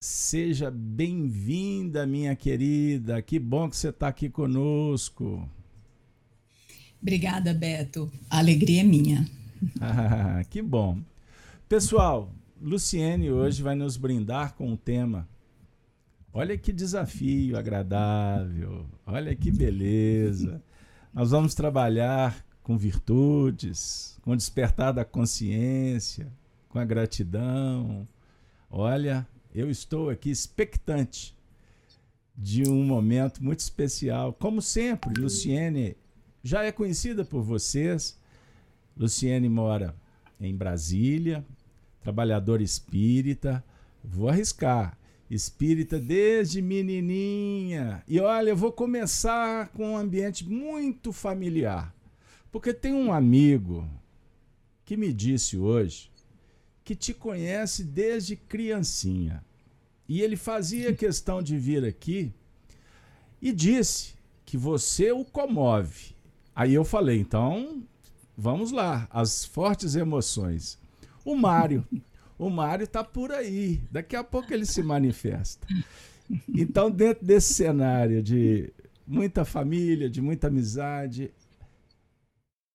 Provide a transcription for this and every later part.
Seja bem-vinda, minha querida. Que bom que você está aqui conosco. Obrigada, Beto. A alegria é minha. Ah, que bom. Pessoal, Luciene hoje vai nos brindar com o tema. Olha que desafio agradável. Olha que beleza. Nós vamos trabalhar com virtudes, com despertar da consciência, com a gratidão. Olha, eu estou aqui expectante de um momento muito especial. Como sempre, Luciene já é conhecida por vocês. Luciene mora em Brasília, trabalhadora espírita. Vou arriscar. Espírita desde menininha. E olha, eu vou começar com um ambiente muito familiar. Porque tem um amigo que me disse hoje que te conhece desde criancinha. E ele fazia questão de vir aqui e disse que você o comove. Aí eu falei, então vamos lá, as fortes emoções. O Mário, o Mário está por aí, daqui a pouco ele se manifesta. Então, dentro desse cenário de muita família, de muita amizade,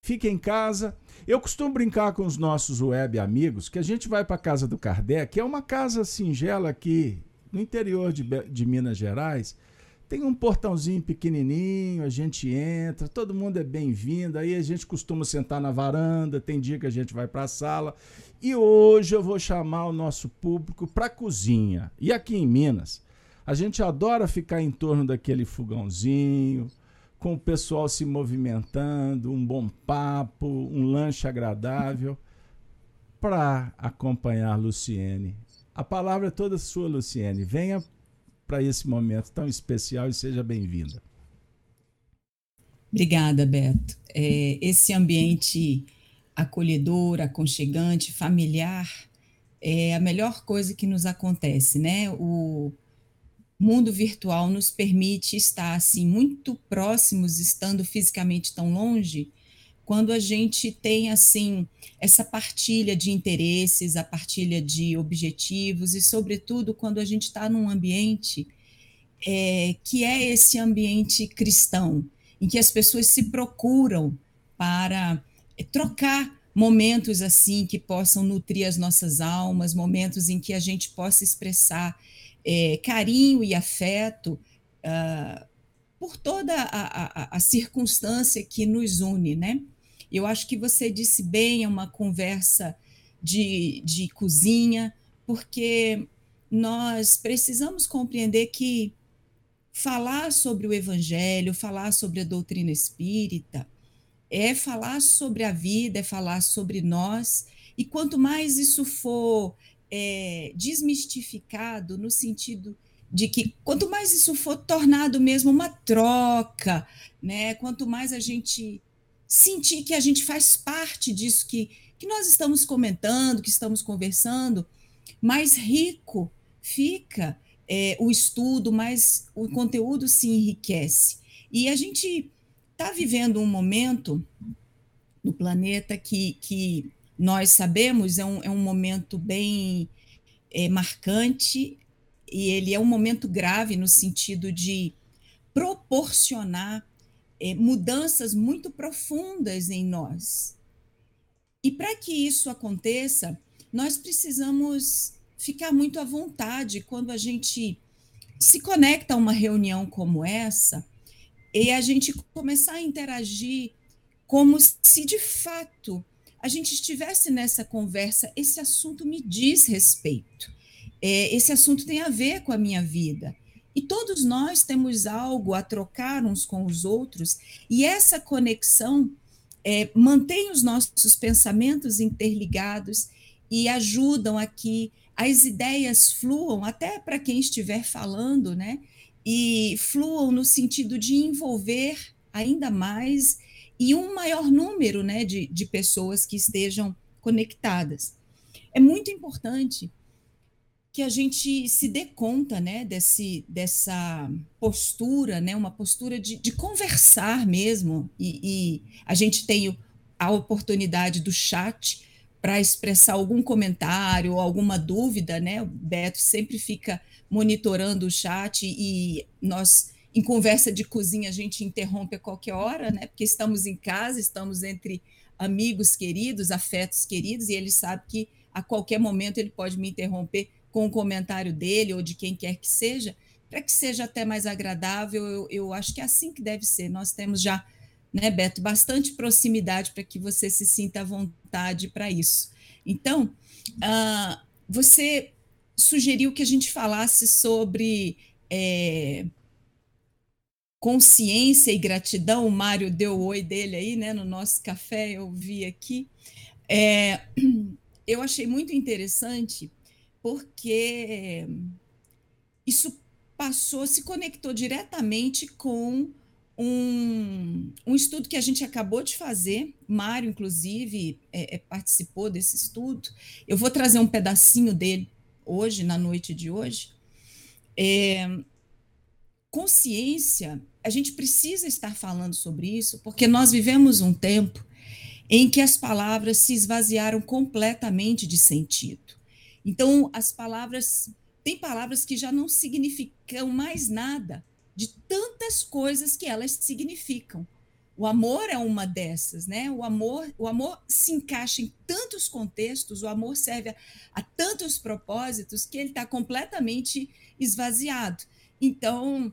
fique em casa. Eu costumo brincar com os nossos web amigos que a gente vai para a casa do Kardec, é uma casa singela aqui no interior de, de Minas Gerais. Tem um portãozinho pequenininho, a gente entra, todo mundo é bem-vindo. Aí a gente costuma sentar na varanda, tem dia que a gente vai para a sala. E hoje eu vou chamar o nosso público para a cozinha. E aqui em Minas, a gente adora ficar em torno daquele fogãozinho, com o pessoal se movimentando, um bom papo, um lanche agradável, para acompanhar Luciene. A palavra é toda sua, Luciene. Venha para esse momento tão especial e seja bem-vinda. Obrigada, Beto. É, esse ambiente acolhedor, aconchegante, familiar, é a melhor coisa que nos acontece, né? O mundo virtual nos permite estar assim muito próximos, estando fisicamente tão longe, quando a gente tem assim essa partilha de interesses, a partilha de objetivos e, sobretudo, quando a gente está num ambiente é, que é esse ambiente cristão, em que as pessoas se procuram para é, trocar momentos assim que possam nutrir as nossas almas, momentos em que a gente possa expressar é, carinho e afeto uh, por toda a, a, a, circunstância que nos une, né? Eu acho que você disse bem, é uma conversa de, de cozinha, porque nós precisamos compreender que falar sobre o Evangelho, falar sobre a doutrina espírita, é falar sobre a vida, é falar sobre nós, e quanto mais isso for é, desmistificado no sentido de que quanto mais isso for tornado mesmo uma troca, né? Quanto mais a gente sentir que a gente faz parte disso que, que nós estamos comentando, que estamos conversando, mais rico fica é, o estudo, mais o conteúdo se enriquece. E a gente está vivendo um momento no planeta que, que nós sabemos é um, é um momento bem é, marcante e ele é um momento grave no sentido de proporcionar é, mudanças muito profundas em nós. E para que isso aconteça, nós precisamos ficar muito à vontade quando a gente se conecta a uma reunião como essa e a gente começar a interagir como se de fato a gente estivesse nessa conversa, esse assunto me diz respeito, é, esse assunto tem a ver com a minha vida. E todos nós temos algo a trocar uns com os outros, e essa conexão é, mantém os nossos pensamentos interligados e ajudam a que as ideias fluam, até para quem estiver falando, né? E fluam no sentido de envolver ainda mais e um maior número né, de, de pessoas que estejam conectadas. É muito importante que a gente se dê conta né, desse, dessa postura, né, uma postura de, de conversar mesmo, e, e, a gente tem a oportunidade do chat para expressar algum comentário ou alguma dúvida, né? O Beto sempre fica monitorando o chat e nós em conversa de cozinha a gente interrompe a qualquer hora, né? Porque estamos em casa, estamos entre amigos queridos, afetos queridos, e ele sabe que a qualquer momento ele pode me interromper com um comentário dele ou de quem quer que seja, para que seja até mais agradável. Eu, eu acho que é assim que deve ser. Nós temos já né, Beto, bastante proximidade para que você se sinta à vontade para isso. Então, uh, você sugeriu que a gente falasse sobre é, consciência e gratidão. O Mário deu o oi dele aí, né, no nosso café, eu vi aqui. É, eu achei muito interessante porque isso passou, se conectou diretamente com um, um estudo que a gente acabou de fazer, Mário, inclusive, é, é, participou desse estudo. Eu vou trazer um pedacinho dele hoje, na noite de hoje. É, consciência, a gente precisa estar falando sobre isso, porque nós vivemos um tempo em que as palavras se esvaziaram completamente de sentido. Então, as palavras, tem palavras que já não significam mais nada de tantas coisas que elas significam. O amor é uma dessas, né? O amor, o amor se encaixa em tantos contextos, o amor serve a, a tantos propósitos que ele está completamente esvaziado. Então,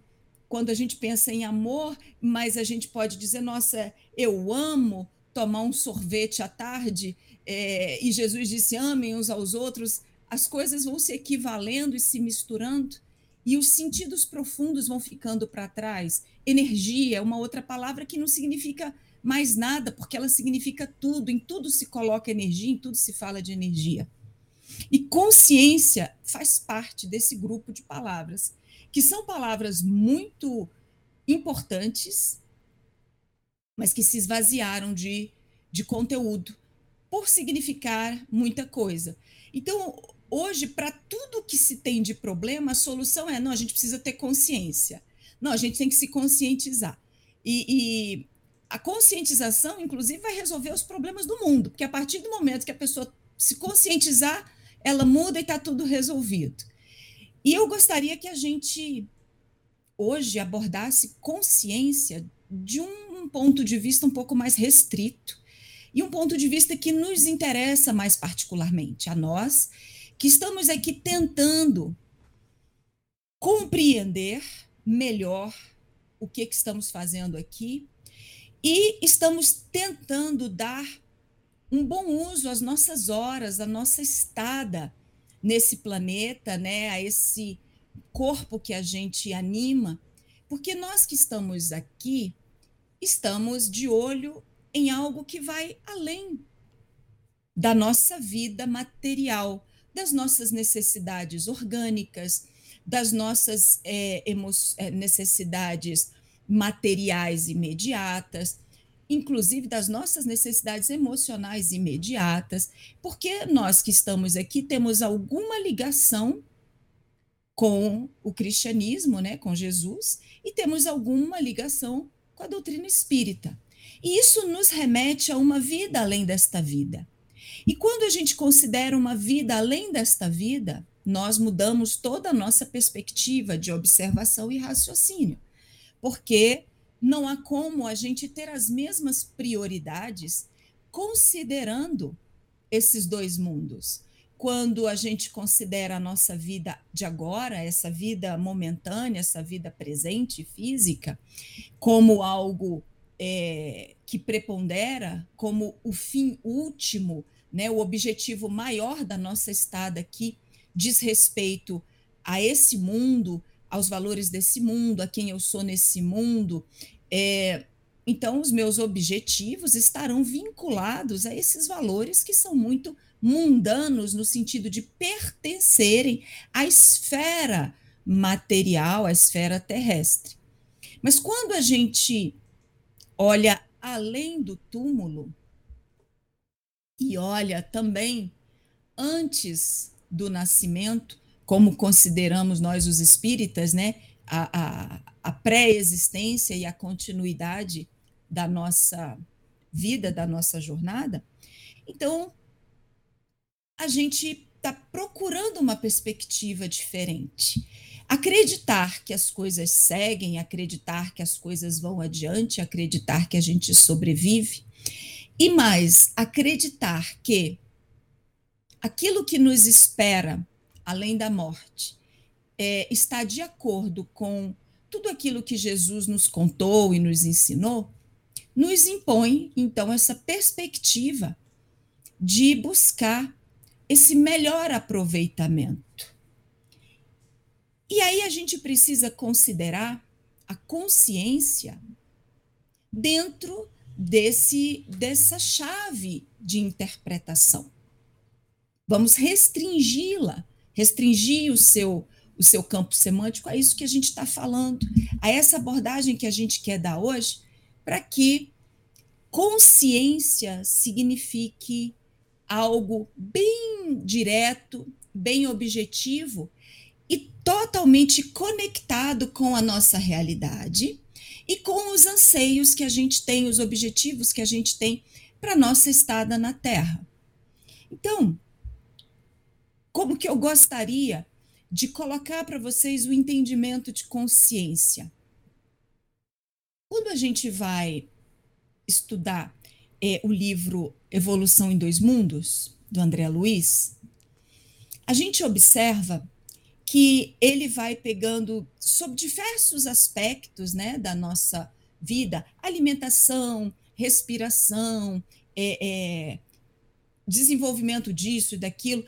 quando a gente pensa em amor, mas a gente pode dizer, nossa, eu amo tomar um sorvete à tarde, é, e Jesus disse, amem uns aos outros, as coisas vão se equivalendo e se misturando e os sentidos profundos vão ficando para trás. Energia é uma outra palavra que não significa mais nada, porque ela significa tudo, em tudo se coloca energia, em tudo se fala de energia. E consciência faz parte desse grupo de palavras, que são palavras muito importantes, mas que se esvaziaram de, de conteúdo, por significar muita coisa. Então, Hoje, para tudo que se tem de problema, a solução é: não, a gente precisa ter consciência. Não, a gente tem que se conscientizar. E, e a conscientização, inclusive, vai resolver os problemas do mundo, porque a partir do momento que a pessoa se conscientizar, ela muda e está tudo resolvido. E eu gostaria que a gente hoje abordasse consciência de um ponto de vista um pouco mais restrito e um ponto de vista que nos interessa mais particularmente a nós que estamos aqui tentando compreender melhor o que, que estamos fazendo aqui e estamos tentando dar um bom uso às nossas horas, à nossa estada nesse planeta, né, a esse corpo que a gente anima, porque nós que estamos aqui estamos de olho em algo que vai além da nossa vida material, das nossas necessidades orgânicas, das nossas é, necessidades materiais imediatas, inclusive das nossas necessidades emocionais imediatas, porque nós que estamos aqui temos alguma ligação com o cristianismo, né, com Jesus, e temos alguma ligação com a doutrina espírita. E isso nos remete a uma vida além desta vida. E quando a gente considera uma vida além desta vida, nós mudamos toda a nossa perspectiva de observação e raciocínio, porque não há como a gente ter as mesmas prioridades considerando esses dois mundos. Quando a gente considera a nossa vida de agora, essa vida momentânea, essa vida presente, física, como algo é, que prepondera, como o fim último né, o objetivo maior da nossa estada aqui diz respeito a esse mundo, aos valores desse mundo, a quem eu sou nesse mundo. É, então, os meus objetivos estarão vinculados a esses valores que são muito mundanos, no sentido de pertencerem à esfera material, à esfera terrestre. Mas quando a gente olha além do túmulo, e olha também antes do nascimento, como consideramos nós os espíritas, né? A, a, a pré-existência e a continuidade da nossa vida, da nossa jornada. Então, a gente está procurando uma perspectiva diferente. Acreditar que as coisas seguem, acreditar que as coisas vão adiante, acreditar que a gente sobrevive, e mais, acreditar que aquilo que nos espera além da morte é, está de acordo com tudo aquilo que Jesus nos contou e nos ensinou, nos impõe, então, essa perspectiva de buscar esse melhor aproveitamento. E aí a gente precisa considerar a consciência dentro desse dessa chave de interpretação. Vamos restringi-la, restringir o seu o seu campo semântico a isso que a gente está falando, a essa abordagem que a gente quer dar hoje, para que consciência signifique algo bem direto, bem objetivo e totalmente conectado com a nossa realidade e com os anseios que a gente tem, os objetivos que a gente tem para nossa estada na Terra. Então, como que eu gostaria de colocar para vocês o entendimento de consciência? Quando a gente vai estudar é, o livro Evolução em Dois Mundos, do André Luiz, a gente observa que ele vai pegando sobre diversos aspectos né, da nossa vida, alimentação, respiração, é, é, desenvolvimento disso e daquilo.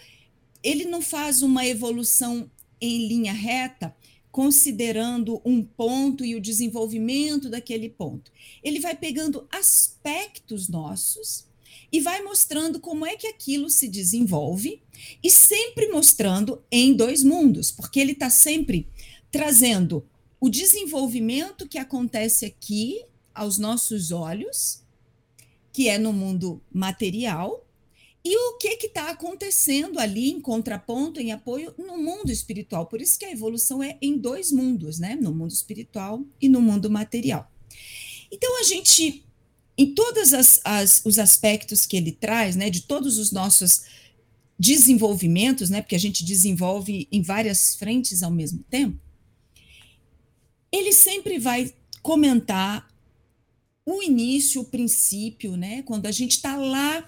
Ele não faz uma evolução em linha reta, considerando um ponto e o desenvolvimento daquele ponto. Ele vai pegando aspectos nossos e vai mostrando como é que aquilo se desenvolve e sempre mostrando em dois mundos, porque ele está sempre trazendo o desenvolvimento que acontece aqui aos nossos olhos, que é no mundo material, e o que está acontecendo ali em contraponto, em apoio no mundo espiritual. Por isso que a evolução é em dois mundos, né? No mundo espiritual e no mundo material. Então a gente, em todos os aspectos que ele traz, né? De todos os nossos desenvolvimentos, né? Porque a gente desenvolve em várias frentes ao mesmo tempo. Ele sempre vai comentar o início, o princípio, né? Quando a gente está lá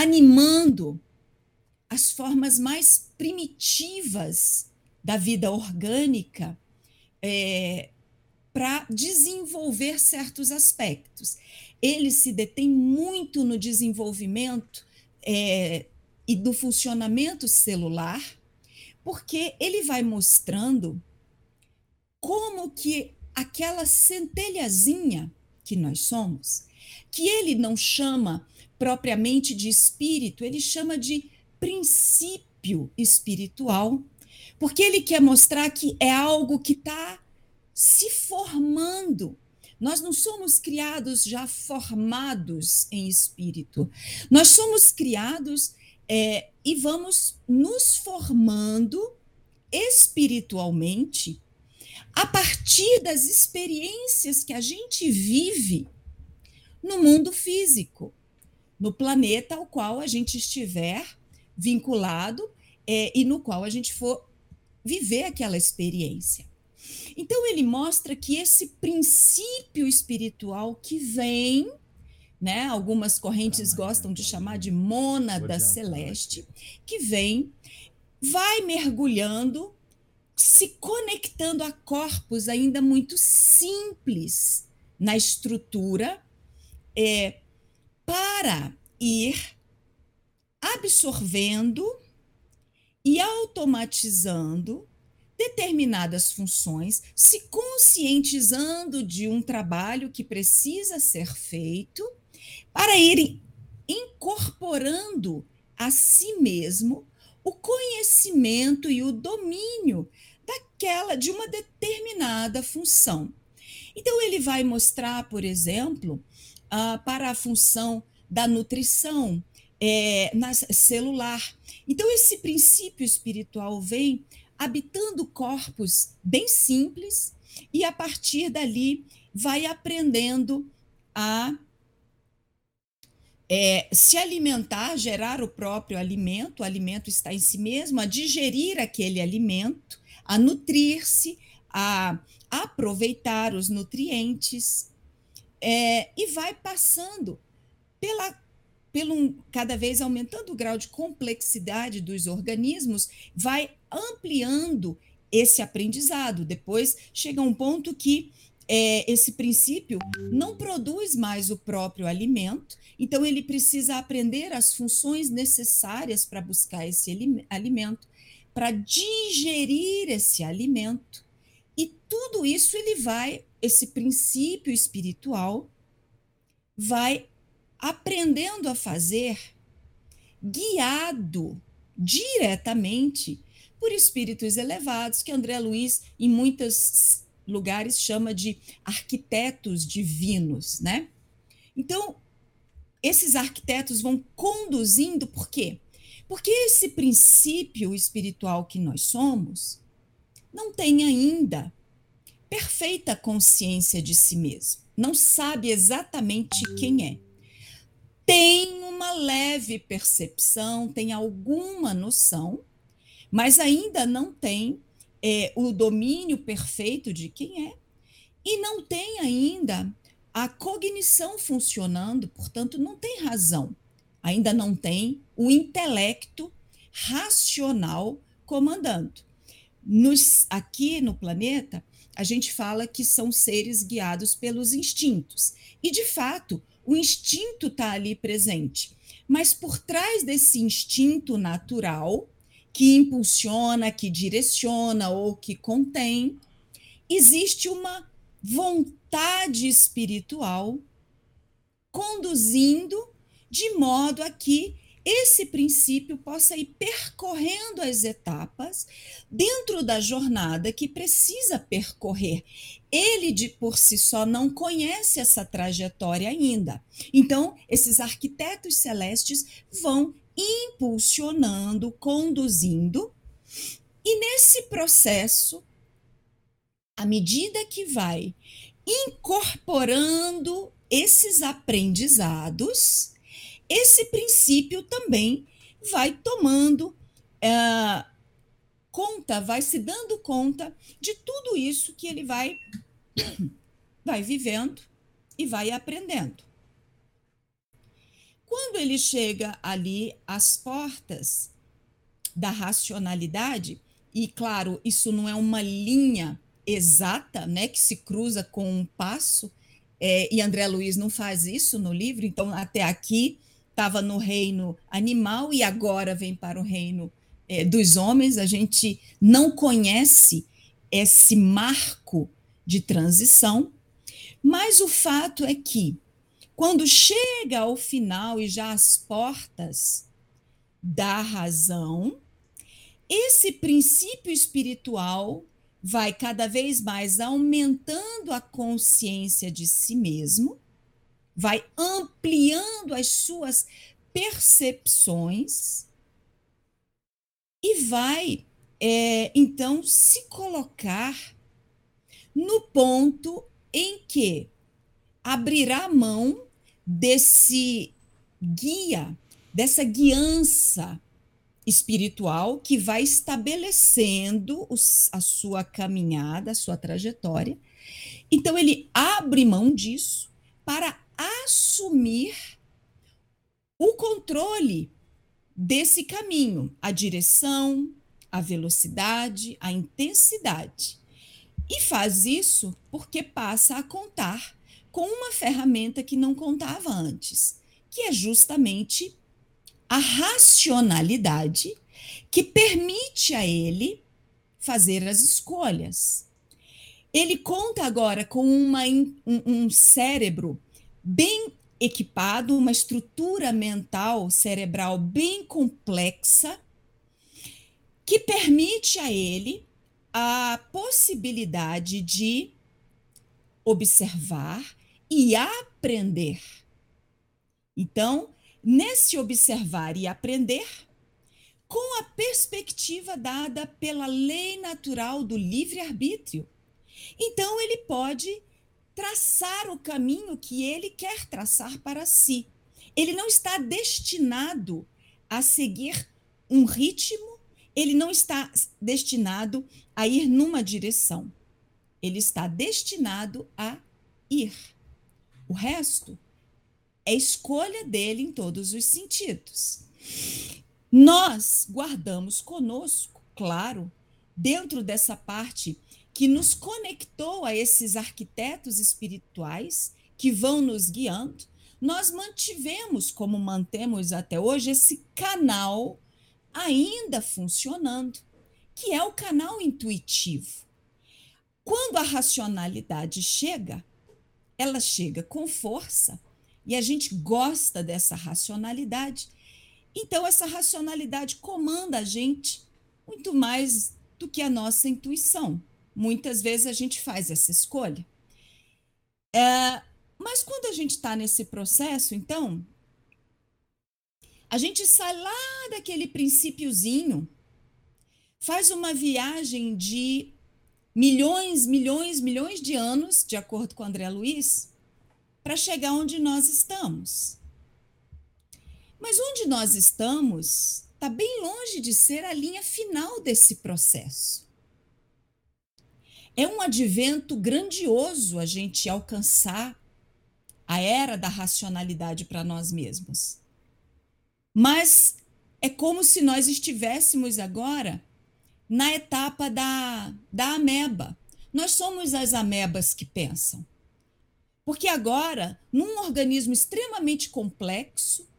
animando as formas mais primitivas da vida orgânica é, para desenvolver certos aspectos. Ele se detém muito no desenvolvimento é, e do funcionamento celular, porque ele vai mostrando como que aquela centelhazinha que nós somos, que ele não chama propriamente de espírito, ele chama de princípio espiritual, porque ele quer mostrar que é algo que está se formando. Nós não somos criados já formados em espírito, nós somos criados é, e vamos nos formando espiritualmente a partir das experiências que a gente vive no mundo físico no planeta ao qual a gente estiver vinculado é, e no qual a gente for viver aquela experiência. Então, ele mostra que esse princípio espiritual que vem, né, algumas correntes gostam de chamar de mônada celeste, que vem, vai mergulhando, se conectando a corpos ainda muito simples na estrutura, é, para ir absorvendo e automatizando determinadas funções, se conscientizando de um trabalho que precisa ser feito, para ir incorporando a si mesmo o conhecimento e o domínio daquela de uma determinada função. Então ele vai mostrar, por exemplo, ah, para a função da nutrição é, celular. Então, esse princípio espiritual vem habitando corpos bem simples e, a partir dali, vai aprendendo a é, se alimentar, gerar o próprio alimento, o alimento está em si mesmo, a digerir aquele alimento, a nutrir-se, a aproveitar os nutrientes, é, e vai passando pela pelo cada vez aumentando o grau de complexidade dos organismos, vai ampliando esse aprendizado. Depois chega um ponto que é, esse princípio não produz mais o próprio alimento, então ele precisa aprender as funções necessárias para buscar esse alimento, para digerir esse alimento. E tudo isso ele vai, esse princípio espiritual, vai aprendendo a fazer guiado diretamente por espíritos elevados, que André Luiz, em muitos lugares, chama de arquitetos divinos, né? Então, esses arquitetos vão conduzindo, por quê? Porque esse princípio espiritual que nós somos não tem ainda perfeita consciência de si mesmo, não sabe exatamente quem é. Tem uma leve percepção, tem alguma noção, mas ainda não tem é, o domínio perfeito de quem é, e não tem ainda a cognição funcionando, portanto, não tem razão, ainda não tem o intelecto racional comandando. Nos, aqui no planeta, a gente fala que são seres guiados pelos instintos. E, de fato, o instinto está ali presente. Mas por trás desse instinto natural, que impulsiona, que direciona ou que contém, existe uma vontade espiritual conduzindo de modo a que esse princípio possa ir percorrendo as etapas dentro da jornada que precisa percorrer. Ele de por si só não conhece essa trajetória ainda. Então, esses arquitetos celestes vão impulsionando, conduzindo, e nesse processo, à medida que vai incorporando esses aprendizados, esse princípio também vai tomando é, conta, vai se dando conta de tudo isso que ele vai, vai vivendo e vai aprendendo. Quando ele chega ali às portas da racionalidade, e claro, isso não é uma linha exata, né, que se cruza com um passo, é, e André Luiz não faz isso no livro, então até aqui estava no reino animal e agora vem para o reino é, dos homens. A gente não conhece esse marco de transição, mas o fato é que, quando chega ao final e já às portas da razão, esse princípio espiritual vai cada vez mais aumentando a consciência de si mesmo vai ampliando as suas percepções e vai, é, então, se colocar no ponto em que abrirá mão desse guia, dessa guiança espiritual que vai estabelecendo os, a sua caminhada, a sua trajetória. Então, ele abre mão disso para assumir o controle desse caminho, a direção, a velocidade, a intensidade. E faz isso porque passa a contar com uma ferramenta que não contava antes, que é justamente a racionalidade que permite a ele fazer as escolhas. Ele conta agora com uma, um, um cérebro bem equipado, uma estrutura mental cerebral bem complexa, que permite a ele a possibilidade de observar e aprender. Então, nesse observar e aprender, com a perspectiva dada pela lei natural do livre-arbítrio, então ele pode traçar o caminho que ele quer traçar para si. ele não está destinado a seguir um ritmo, ele não está destinado a ir numa direção. Ele está destinado a ir. O resto é escolha dele em todos os sentidos. Nós guardamos conosco, claro, dentro dessa parte que nos conectou a esses arquitetos espirituais que vão nos guiando, nós mantivemos, como mantemos até hoje, esse canal ainda funcionando, que é o canal intuitivo. Quando a racionalidade chega, ela chega com força e a gente gosta dessa racionalidade. Então, essa racionalidade comanda a gente muito mais do que a nossa intuição. Muitas vezes a gente faz essa escolha. É, mas quando a gente está nesse processo, então, a gente sai lá daquele princípiozinho, faz uma viagem de milhões, milhões, milhões de anos, de acordo com André Luiz, para chegar onde nós estamos. Mas onde nós estamos está bem longe de ser a linha final desse processo. É um advento grandioso a gente alcançar a era da racionalidade para nós mesmos. Mas é como se nós estivéssemos agora na etapa da, da ameba. Nós somos as amebas que pensam. Porque agora, num organismo extremamente complexo,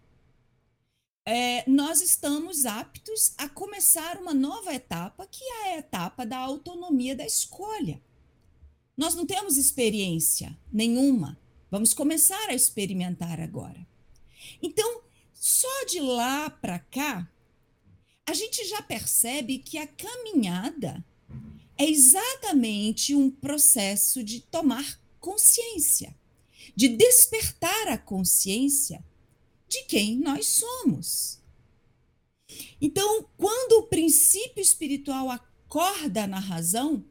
é, nós estamos aptos a começar uma nova etapa, que é a etapa da autonomia da escolha. Nós não temos experiência nenhuma. Vamos começar a experimentar agora. Então, só de lá para cá, a gente já percebe que a caminhada é exatamente um processo de tomar consciência, de despertar a consciência de quem nós somos. Então, quando o princípio espiritual acorda na razão,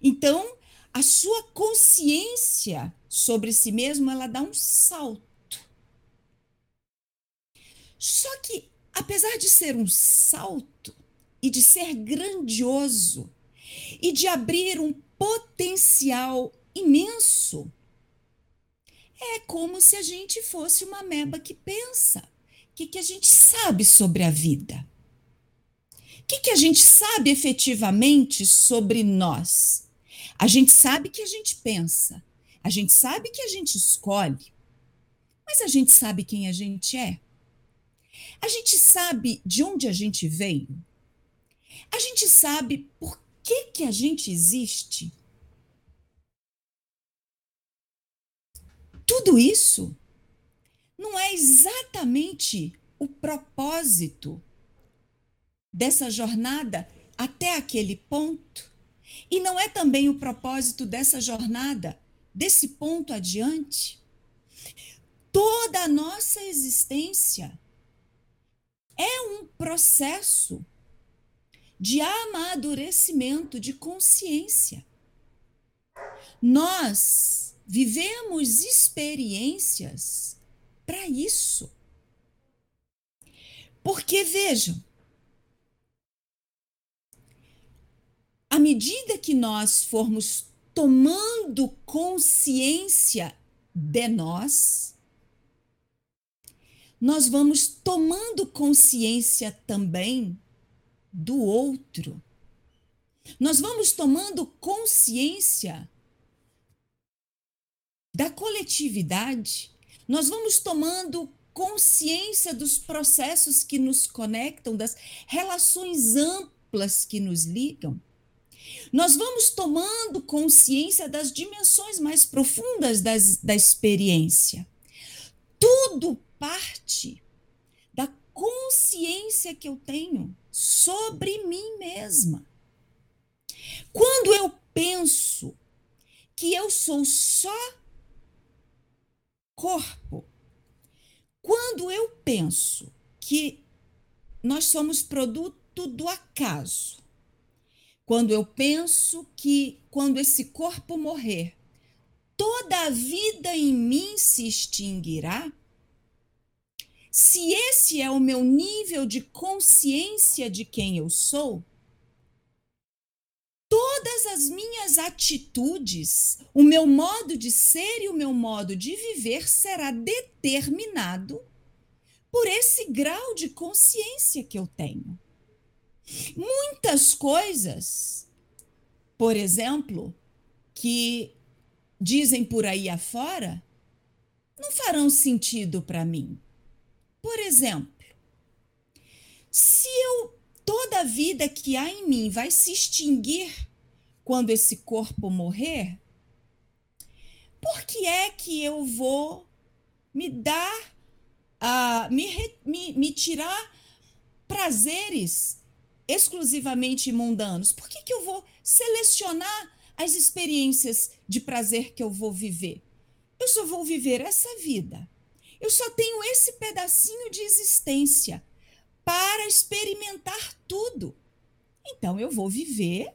então a sua consciência sobre si mesmo ela dá um salto. Só que apesar de ser um salto e de ser grandioso e de abrir um potencial imenso, é como se a gente fosse uma meba que pensa. O que, que a gente sabe sobre a vida? O que, que a gente sabe efetivamente sobre nós? A gente sabe que a gente pensa, a gente sabe que a gente escolhe, mas a gente sabe quem a gente é? A gente sabe de onde a gente veio? A gente sabe por que, que a gente existe? Tudo isso não é exatamente o propósito dessa jornada até aquele ponto? E não é também o propósito dessa jornada desse ponto adiante? Toda a nossa existência é um processo de amadurecimento de consciência. Nós vivemos experiências para isso. Porque vejam, à medida que nós formos tomando consciência de nós, nós vamos tomando consciência também do outro. Nós vamos tomando consciência da coletividade. Nós vamos tomando consciência dos processos que nos conectam, das relações amplas que nos ligam. Nós vamos tomando consciência das dimensões mais profundas das, da experiência. Tudo parte da consciência que eu tenho sobre mim mesma. Quando eu penso que eu sou só corpo, quando eu penso que nós somos produto do acaso, quando eu penso que quando esse corpo morrer, toda a vida em mim se extinguirá, se esse é o meu nível de consciência de quem eu sou, todas as minhas atitudes, o meu modo de ser e o meu modo de viver será determinado por esse grau de consciência que eu tenho. Muitas coisas, por exemplo, que dizem por aí afora, não farão sentido para mim. Por exemplo, se eu toda a vida que há em mim vai se extinguir quando esse corpo morrer, por que é que eu vou me dar, me, me, me tirar prazeres exclusivamente mundanos? Por que, que eu vou selecionar as experiências de prazer que eu vou viver? Eu só vou viver essa vida eu só tenho esse pedacinho de existência para experimentar tudo. Então eu vou viver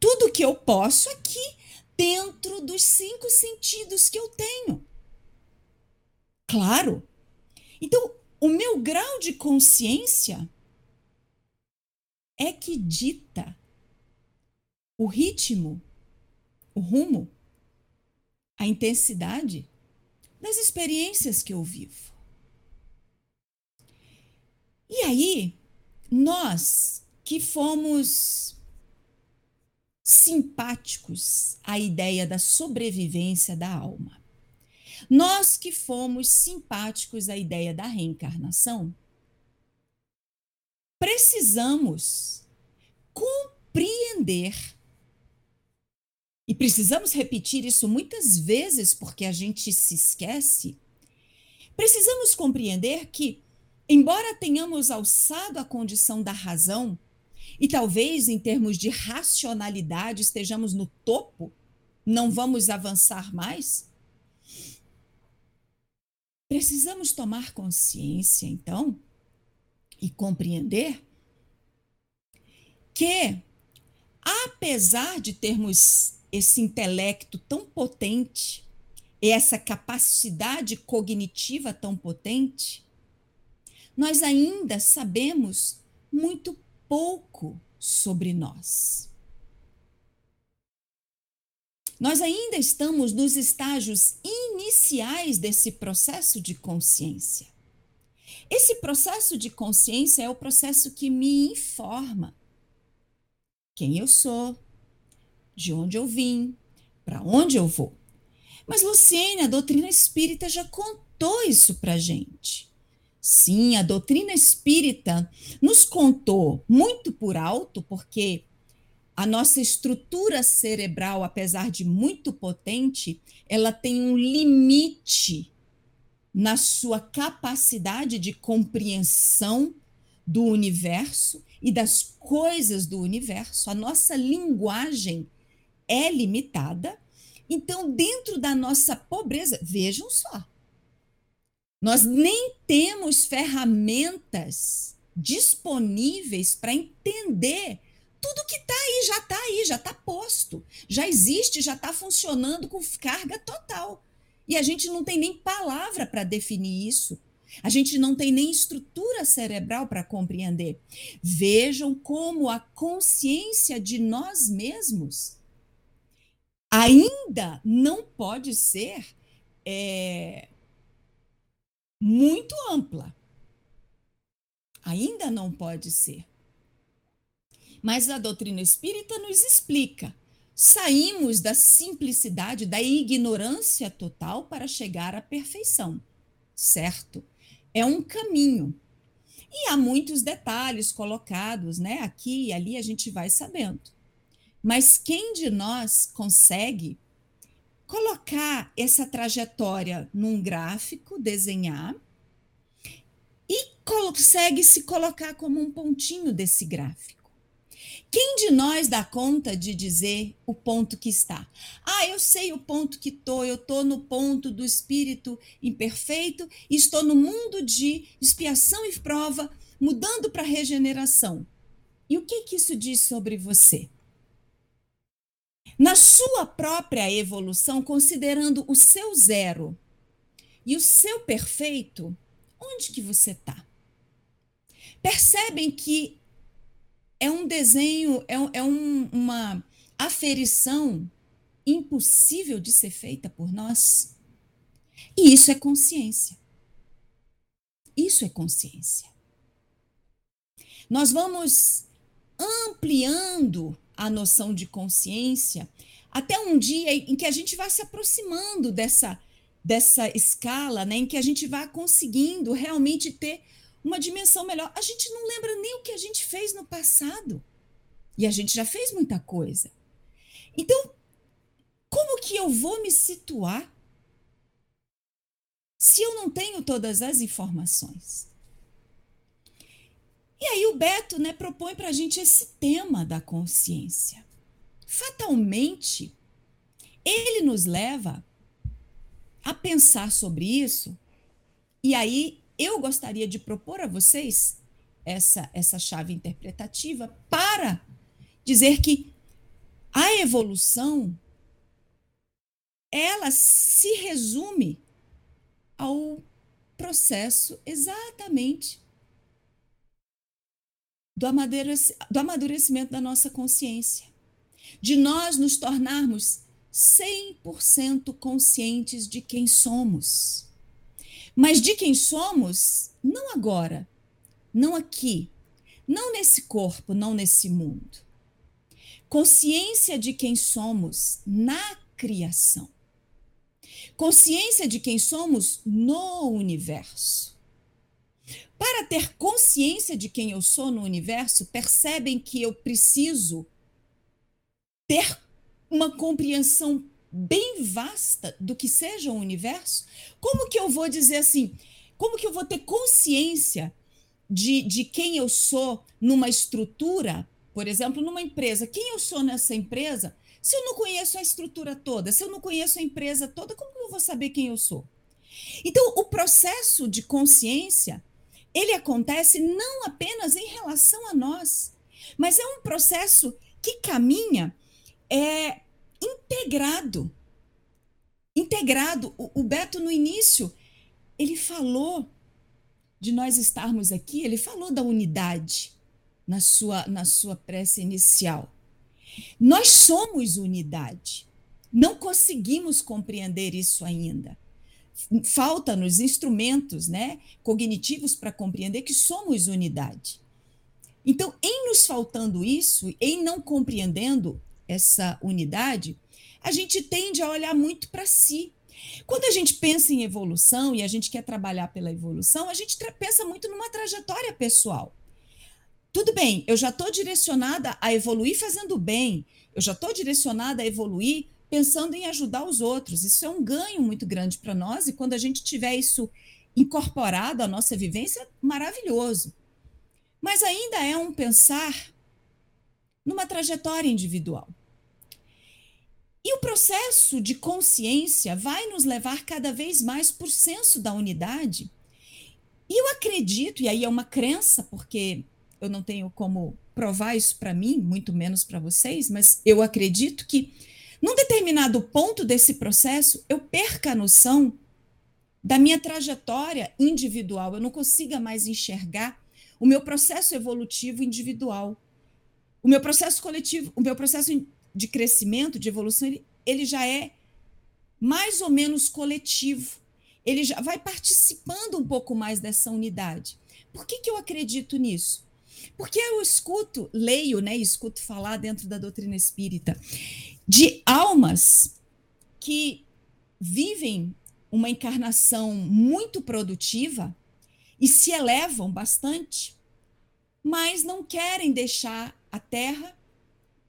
tudo que eu posso aqui dentro dos cinco sentidos que eu tenho. Claro. Então, o meu grau de consciência é que dita o ritmo, o rumo, a intensidade das experiências que eu vivo. E aí, nós que fomos simpáticos à ideia da sobrevivência da alma, nós que fomos simpáticos à ideia da reencarnação, precisamos compreender e precisamos repetir isso muitas vezes porque a gente se esquece. Precisamos compreender que, embora tenhamos alçado a condição da razão, e talvez em termos de racionalidade estejamos no topo, não vamos avançar mais, precisamos tomar consciência, então, e compreender que, apesar de termos esse intelecto tão potente, essa capacidade cognitiva tão potente, nós ainda sabemos muito pouco sobre nós. Nós ainda estamos nos estágios iniciais desse processo de consciência. Esse processo de consciência é o processo que me informa quem eu sou, de onde eu vim, para onde eu vou. Mas, Luciene, a doutrina espírita já contou isso para gente. Sim, a doutrina espírita nos contou muito por alto, porque a nossa estrutura cerebral, apesar de muito potente, ela tem um limite na sua capacidade de compreensão do universo e das coisas do universo. A nossa linguagem é limitada. Então, dentro da nossa pobreza, vejam só, nós nem temos ferramentas disponíveis para entender tudo que está aí, já está aí, já está posto, já existe, já está funcionando com carga total. E a gente não tem nem palavra para definir isso. A gente não tem nem estrutura cerebral para compreender. Vejam como a consciência de nós mesmos ainda não pode ser é, muito ampla. Ainda não pode ser. Mas a doutrina espírita nos explica. Saímos da simplicidade, da ignorância total para chegar à perfeição, certo? É um caminho. E há muitos detalhes colocados, né? Aqui e ali a gente vai sabendo. Mas quem de nós consegue colocar essa trajetória num gráfico, desenhar, e consegue se colocar como um pontinho desse gráfico? Quem de nós dá conta de dizer o ponto que está? Ah, eu sei o ponto que estou, eu estou no ponto do espírito imperfeito, estou no mundo de expiação e prova, mudando para regeneração. E o que, que isso diz sobre você? Na sua própria evolução, considerando o seu zero e o seu perfeito, Onde que você está? Percebem que é um desenho, é, é um, uma aferição impossível de ser feita por nós? E isso é consciência. Isso é consciência. Nós vamos ampliando a noção de consciência até um dia em que a gente vai se aproximando dessa dessa escala, né, em que a gente vai conseguindo realmente ter uma dimensão melhor. A gente não lembra nem o que a gente fez no passado. E a gente já fez muita coisa. Então, como que eu vou me situar se eu não tenho todas as informações? E aí o Beto né, propõe para a gente esse tema da consciência. Fatalmente, ele nos leva a pensar sobre isso, e aí eu gostaria de propor a vocês essa, essa chave interpretativa para dizer que a evolução ela se resume ao processo exatamente do amadurecimento da nossa consciência, de nós nos tornarmos 100% conscientes de quem somos. Mas de quem somos, não agora, não aqui, não nesse corpo, não nesse mundo. Consciência de quem somos na criação. Consciência de quem somos no universo. Para ter consciência de quem eu sou no universo, percebem que eu preciso ter uma compreensão bem vasta do que seja o universo? Como que eu vou dizer assim? Como que eu vou ter consciência de, de quem eu sou numa estrutura, por exemplo, numa empresa? Quem eu sou nessa empresa? Se eu não conheço a estrutura toda, se eu não conheço a empresa toda, como que eu vou saber quem eu sou? Então, o processo de consciência, ele acontece não apenas em relação a nós, mas é um processo que caminha é integrado. Integrado. O, o Beto, no início, ele falou de nós estarmos aqui, ele falou da unidade na sua, na sua prece inicial. Nós somos unidade. Não conseguimos compreender isso ainda. Falta-nos instrumentos né, cognitivos para compreender que somos unidade. Então, em nos faltando isso, em não compreendendo essa unidade, a gente tende a olhar muito para si. Quando a gente pensa em evolução e a gente quer trabalhar pela evolução, a gente pensa muito numa trajetória pessoal. Tudo bem, eu já estou direcionada a evoluir fazendo bem, eu já estou direcionada a evoluir pensando em ajudar os outros. Isso é um ganho muito grande para nós, e quando a gente tiver isso incorporado à nossa vivência, maravilhoso. Mas ainda é um pensar numa trajetória individual. E o processo de consciência vai nos levar cada vez mais por senso da unidade. E eu acredito, e aí é uma crença, porque eu não tenho como provar isso para mim, muito menos para vocês, mas eu acredito que num determinado ponto desse processo eu perca a noção da minha trajetória individual, eu não consiga mais enxergar o meu processo evolutivo individual. O meu processo coletivo, o meu processo de crescimento, de evolução, ele, ele já é mais ou menos coletivo. Ele já vai participando um pouco mais dessa unidade. Por que, que eu acredito nisso? Porque eu escuto, leio, né, escuto falar dentro da doutrina espírita de almas que vivem uma encarnação muito produtiva e se elevam bastante, mas não querem deixar a Terra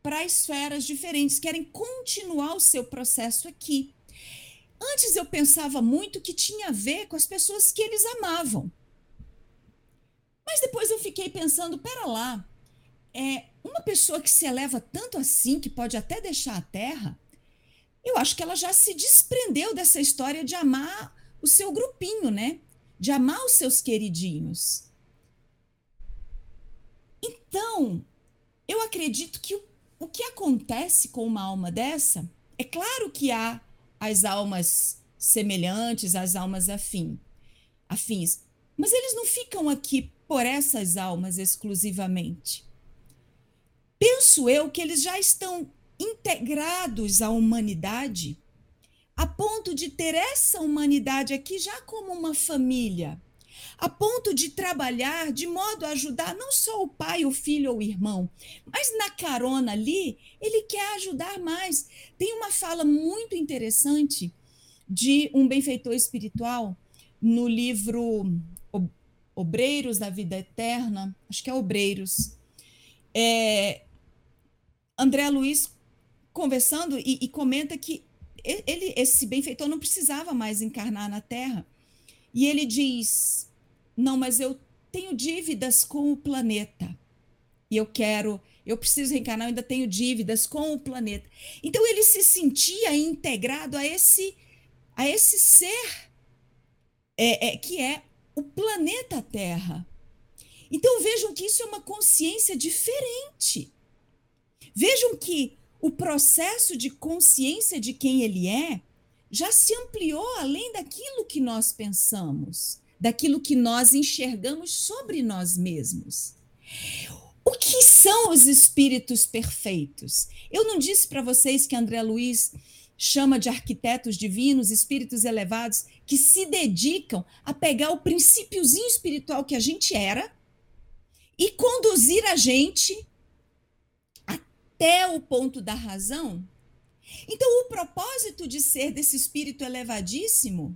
para esferas diferentes, querem continuar o seu processo aqui. Antes eu pensava muito que tinha a ver com as pessoas que eles amavam. Mas depois eu fiquei pensando, pera lá, é uma pessoa que se eleva tanto assim, que pode até deixar a terra, eu acho que ela já se desprendeu dessa história de amar o seu grupinho, né? De amar os seus queridinhos. Então, eu acredito que o o que acontece com uma alma dessa? É claro que há as almas semelhantes, as almas afim, afins, Mas eles não ficam aqui por essas almas exclusivamente. Penso eu que eles já estão integrados à humanidade, a ponto de ter essa humanidade aqui já como uma família, a ponto de trabalhar de modo a ajudar não só o pai, o filho ou o irmão, mas na carona ali, ele quer ajudar mais. Tem uma fala muito interessante de um benfeitor espiritual no livro Obreiros da Vida Eterna, acho que é Obreiros. É, André Luiz conversando e, e comenta que ele, esse benfeitor não precisava mais encarnar na Terra. E ele diz: Não, mas eu tenho dívidas com o planeta. E eu quero, eu preciso reencarnar, eu ainda tenho dívidas com o planeta. Então ele se sentia integrado a esse, a esse ser é, é, que é o planeta Terra. Então vejam que isso é uma consciência diferente. Vejam que o processo de consciência de quem ele é já se ampliou além daquilo que nós pensamos, daquilo que nós enxergamos sobre nós mesmos. O que são os espíritos perfeitos? Eu não disse para vocês que André Luiz chama de arquitetos divinos, espíritos elevados, que se dedicam a pegar o princípiozinho espiritual que a gente era e conduzir a gente até o ponto da razão. Então, o propósito de ser desse espírito elevadíssimo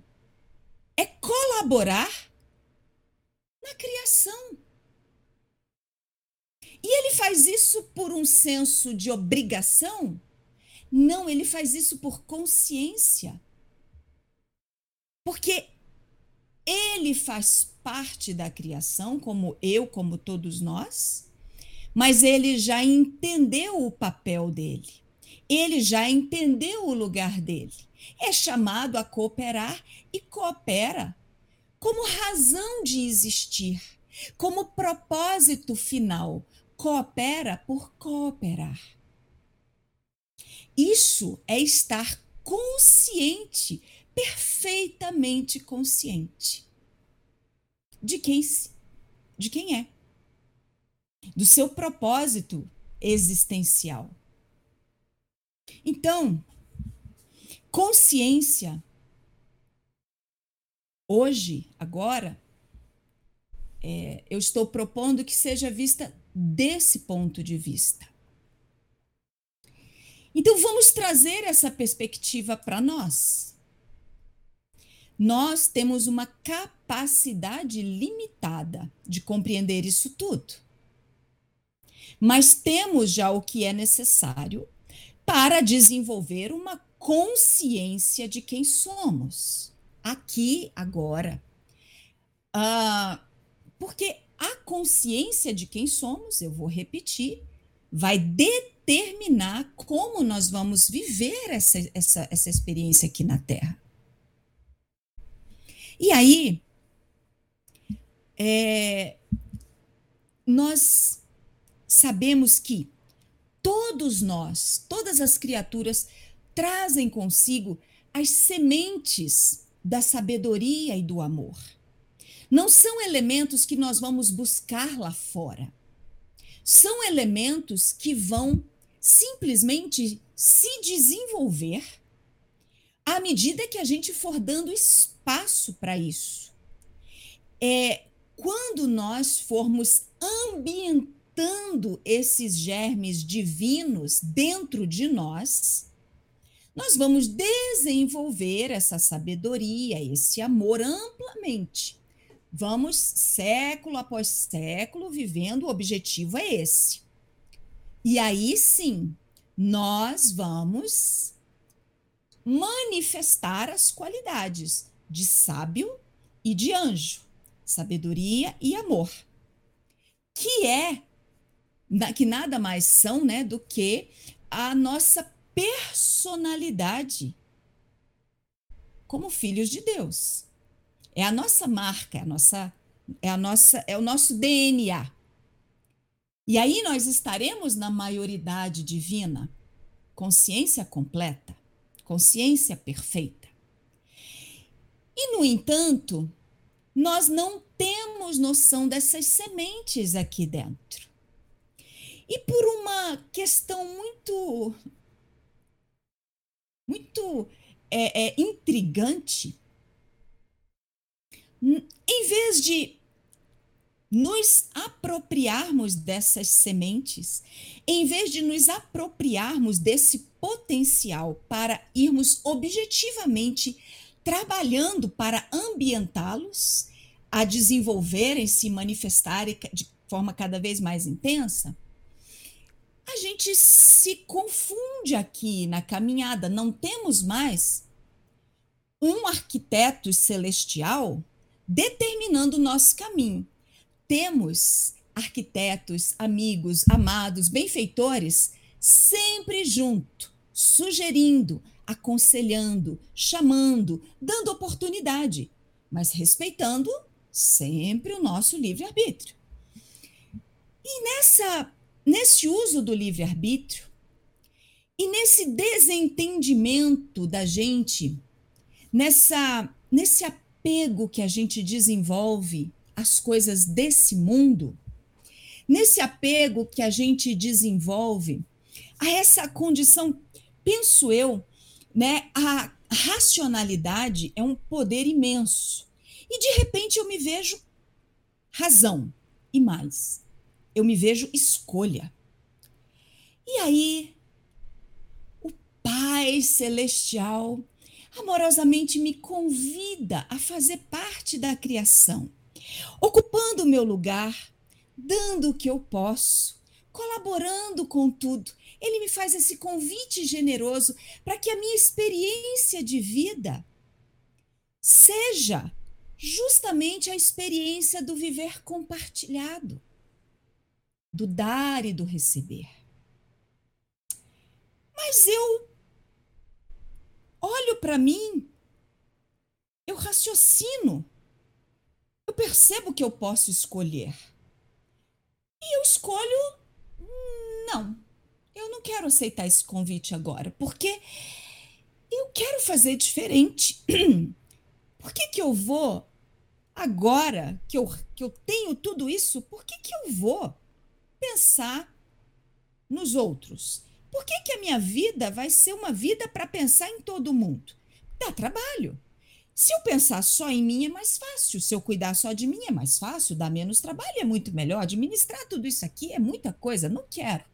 é colaborar na criação. E ele faz isso por um senso de obrigação? Não, ele faz isso por consciência. Porque ele faz parte da criação, como eu, como todos nós, mas ele já entendeu o papel dele. Ele já entendeu o lugar dele. É chamado a cooperar e coopera como razão de existir, como propósito final. Coopera por cooperar. Isso é estar consciente, perfeitamente consciente de quem, de quem é do seu propósito existencial. Então, consciência, hoje, agora, é, eu estou propondo que seja vista desse ponto de vista. Então, vamos trazer essa perspectiva para nós. Nós temos uma capacidade limitada de compreender isso tudo mas temos já o que é necessário para desenvolver uma consciência de quem somos, aqui, agora. Ah, porque a consciência de quem somos, eu vou repetir, vai determinar como nós vamos viver essa, essa, essa experiência aqui na Terra. E aí, é, nós sabemos que todos nós, todas as criaturas, trazem consigo as sementes da sabedoria e do amor. Não são elementos que nós vamos buscar lá fora. São elementos que vão simplesmente se desenvolver à medida que a gente for dando espaço para isso. É quando nós formos ambientando plantando esses germes divinos dentro de nós, nós vamos desenvolver essa sabedoria, esse amor amplamente. Vamos, século após século, vivendo, o objetivo é esse. E aí sim, nós vamos manifestar as qualidades de sábio e de anjo, sabedoria e amor, que é que nada mais são né, do que a nossa personalidade como filhos de Deus. É a nossa marca, é a nossa, é a nossa, é o nosso DNA. E aí nós estaremos na maioridade divina, consciência completa, consciência perfeita. E no entanto, nós não temos noção dessas sementes aqui dentro. E por uma questão muito, muito é, é, intrigante, em vez de nos apropriarmos dessas sementes, em vez de nos apropriarmos desse potencial para irmos objetivamente trabalhando para ambientá-los a desenvolverem, se manifestarem de forma cada vez mais intensa, a gente se confunde aqui na caminhada. Não temos mais um arquiteto celestial determinando o nosso caminho. Temos arquitetos, amigos, amados, benfeitores sempre junto, sugerindo, aconselhando, chamando, dando oportunidade, mas respeitando sempre o nosso livre-arbítrio. E nessa nesse uso do livre-arbítrio e nesse desentendimento da gente, nessa nesse apego que a gente desenvolve às coisas desse mundo, nesse apego que a gente desenvolve a essa condição, penso eu, né, a racionalidade é um poder imenso. E de repente eu me vejo razão e mais, eu me vejo escolha. E aí o Pai celestial amorosamente me convida a fazer parte da criação, ocupando o meu lugar, dando o que eu posso, colaborando com tudo ele me faz esse convite generoso para que a minha experiência de vida seja justamente a experiência do viver compartilhado, do dar e do receber. Mas eu olho para mim, eu raciocino, eu percebo que eu posso escolher. E eu escolho não eu não quero aceitar esse convite agora, porque eu quero fazer diferente. Por que, que eu vou, agora que eu, que eu tenho tudo isso, por que, que eu vou pensar nos outros? Por que, que a minha vida vai ser uma vida para pensar em todo mundo? Dá trabalho. Se eu pensar só em mim é mais fácil, se eu cuidar só de mim é mais fácil, dá menos trabalho, é muito melhor. Administrar tudo isso aqui é muita coisa, não quero.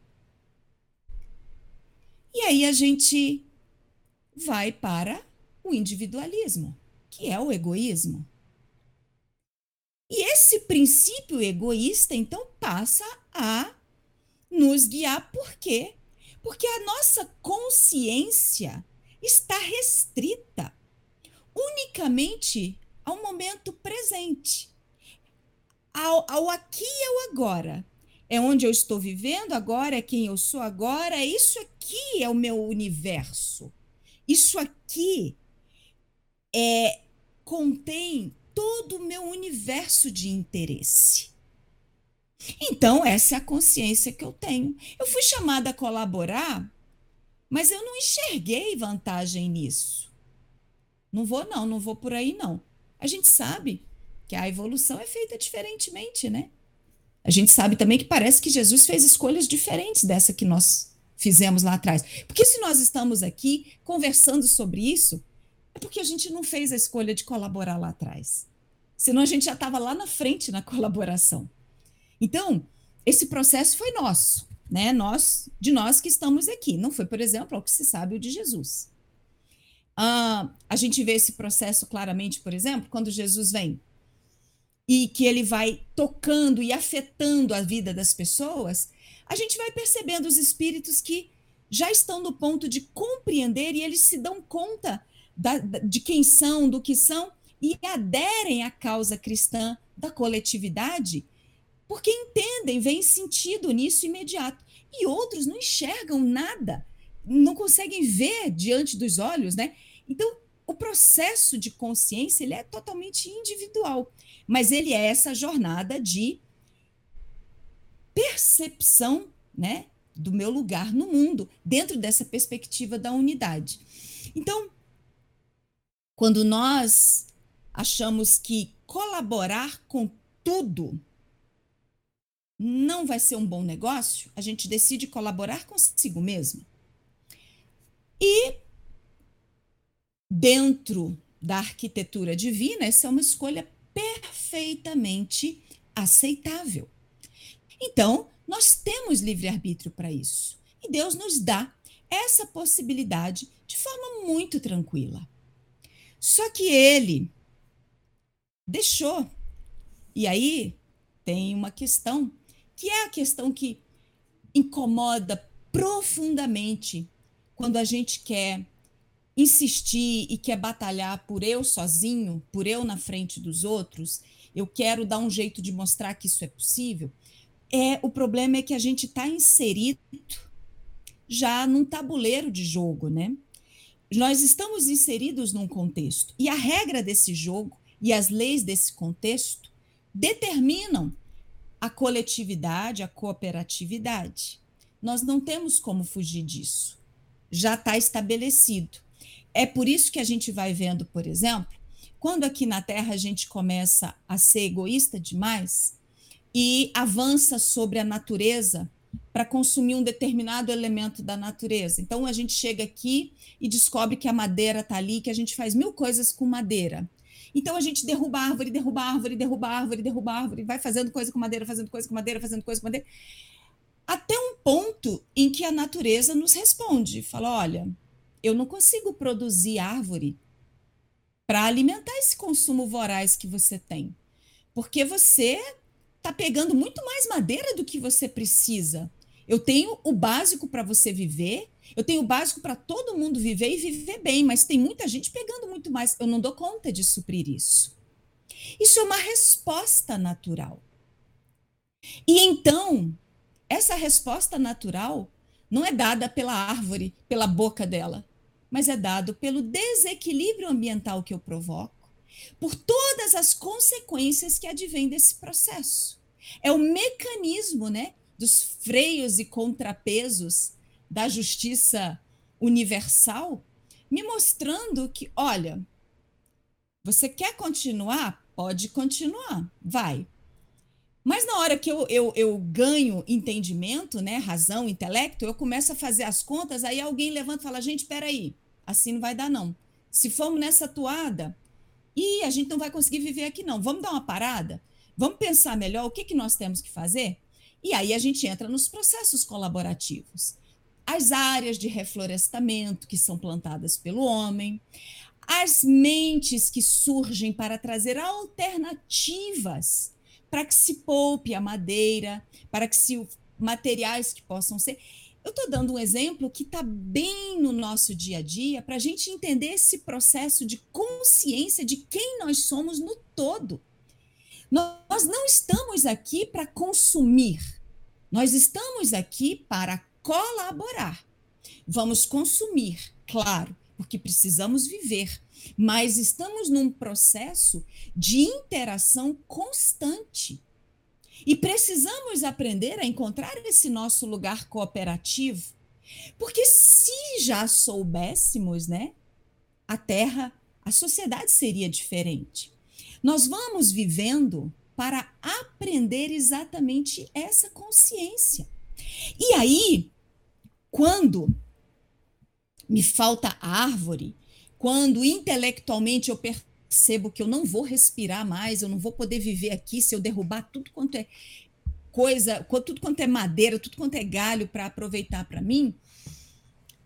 E aí a gente vai para o individualismo, que é o egoísmo. E esse princípio egoísta, então, passa a nos guiar. Por quê? Porque a nossa consciência está restrita unicamente ao momento presente, ao, ao aqui e ao agora é onde eu estou vivendo agora, é quem eu sou agora, isso aqui é o meu universo. Isso aqui é contém todo o meu universo de interesse. Então, essa é a consciência que eu tenho. Eu fui chamada a colaborar, mas eu não enxerguei vantagem nisso. Não vou, não, não vou por aí, não. A gente sabe que a evolução é feita diferentemente, né? A gente sabe também que parece que Jesus fez escolhas diferentes dessa que nós fizemos lá atrás. Porque se nós estamos aqui conversando sobre isso, é porque a gente não fez a escolha de colaborar lá atrás. Senão a gente já estava lá na frente na colaboração. Então, esse processo foi nosso, né? Nós, de nós que estamos aqui. Não foi, por exemplo, ao que se sabe o de Jesus. Ah, a gente vê esse processo claramente, por exemplo, quando Jesus vem e que ele vai tocando e afetando a vida das pessoas, a gente vai percebendo os espíritos que já estão no ponto de compreender e eles se dão conta da, de quem são, do que são e aderem à causa cristã da coletividade, porque entendem, veem sentido nisso imediato. E outros não enxergam nada, não conseguem ver diante dos olhos, né? Então, o processo de consciência ele é totalmente individual. Mas ele é essa jornada de percepção, né, do meu lugar no mundo, dentro dessa perspectiva da unidade. Então, quando nós achamos que colaborar com tudo não vai ser um bom negócio, a gente decide colaborar consigo mesmo. E dentro da arquitetura divina, essa é uma escolha perfeitamente aceitável. Então, nós temos livre-arbítrio para isso. E Deus nos dá essa possibilidade de forma muito tranquila. Só que ele deixou. E aí tem uma questão, que é a questão que incomoda profundamente quando a gente quer insistir e quer batalhar por eu sozinho, por eu na frente dos outros, eu quero dar um jeito de mostrar que isso é possível. É o problema é que a gente está inserido já num tabuleiro de jogo, né? Nós estamos inseridos num contexto e a regra desse jogo e as leis desse contexto determinam a coletividade, a cooperatividade. Nós não temos como fugir disso. Já está estabelecido. É por isso que a gente vai vendo, por exemplo, quando aqui na Terra a gente começa a ser egoísta demais e avança sobre a natureza para consumir um determinado elemento da natureza. Então a gente chega aqui e descobre que a madeira está ali, que a gente faz mil coisas com madeira. Então a gente derruba árvore, derruba árvore, derruba árvore, derruba árvore, vai fazendo coisa com madeira, fazendo coisa com madeira, fazendo coisa com madeira, até um ponto em que a natureza nos responde, fala: olha, eu não consigo produzir árvore para alimentar esse consumo voraz que você tem. Porque você está pegando muito mais madeira do que você precisa. Eu tenho o básico para você viver, eu tenho o básico para todo mundo viver e viver bem, mas tem muita gente pegando muito mais. Eu não dou conta de suprir isso. Isso é uma resposta natural. E então, essa resposta natural não é dada pela árvore, pela boca dela mas é dado pelo desequilíbrio ambiental que eu provoco, por todas as consequências que advêm desse processo. É o mecanismo né, dos freios e contrapesos da justiça universal me mostrando que, olha, você quer continuar? Pode continuar, vai. Mas na hora que eu, eu, eu ganho entendimento, né, razão, intelecto, eu começo a fazer as contas, aí alguém levanta e fala, gente, espera aí, assim não vai dar, não. Se formos nessa toada, e a gente não vai conseguir viver aqui, não. Vamos dar uma parada? Vamos pensar melhor o que, que nós temos que fazer? E aí a gente entra nos processos colaborativos. As áreas de reflorestamento que são plantadas pelo homem, as mentes que surgem para trazer alternativas para que se poupe a madeira, para que se materiais que possam ser. Eu estou dando um exemplo que está bem no nosso dia a dia para a gente entender esse processo de consciência de quem nós somos no todo. Nós não estamos aqui para consumir, nós estamos aqui para colaborar. Vamos consumir, claro, porque precisamos viver, mas estamos num processo de interação constante e precisamos aprender a encontrar esse nosso lugar cooperativo. Porque se já soubéssemos, né, a Terra, a sociedade seria diferente. Nós vamos vivendo para aprender exatamente essa consciência. E aí, quando me falta árvore, quando intelectualmente eu percebo que eu não vou respirar mais, eu não vou poder viver aqui se eu derrubar tudo quanto é coisa, tudo quanto é madeira, tudo quanto é galho para aproveitar para mim,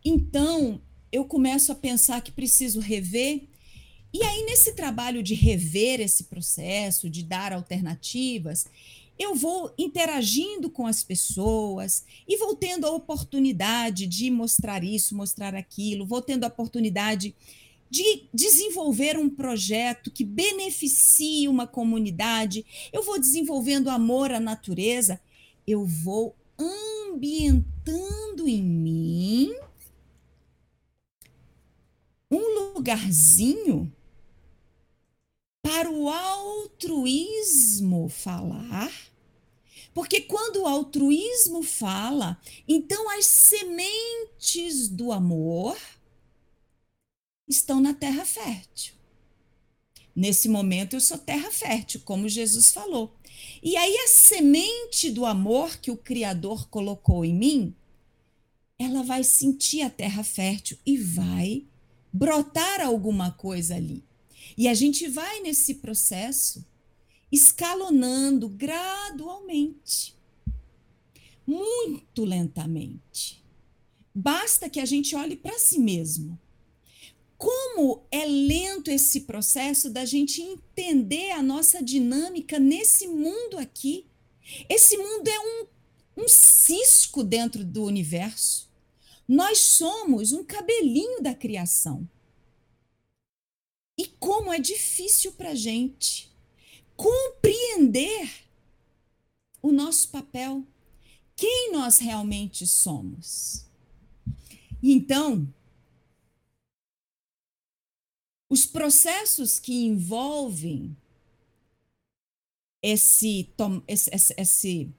então eu começo a pensar que preciso rever. E aí, nesse trabalho de rever esse processo, de dar alternativas, eu vou interagindo com as pessoas e vou tendo a oportunidade de mostrar isso, mostrar aquilo, vou tendo a oportunidade de desenvolver um projeto que beneficie uma comunidade, eu vou desenvolvendo amor à natureza, eu vou ambientando em mim um lugarzinho para o altruísmo falar. Porque quando o altruísmo fala, então as sementes do amor estão na terra fértil. Nesse momento eu sou terra fértil, como Jesus falou. E aí a semente do amor que o Criador colocou em mim, ela vai sentir a terra fértil e vai brotar alguma coisa ali. E a gente vai nesse processo escalonando gradualmente, muito lentamente. Basta que a gente olhe para si mesmo. Como é lento esse processo da gente entender a nossa dinâmica nesse mundo aqui. Esse mundo é um, um cisco dentro do universo. Nós somos um cabelinho da criação. E como é difícil para a gente compreender o nosso papel, quem nós realmente somos. Então, os processos que envolvem esse, esse, esse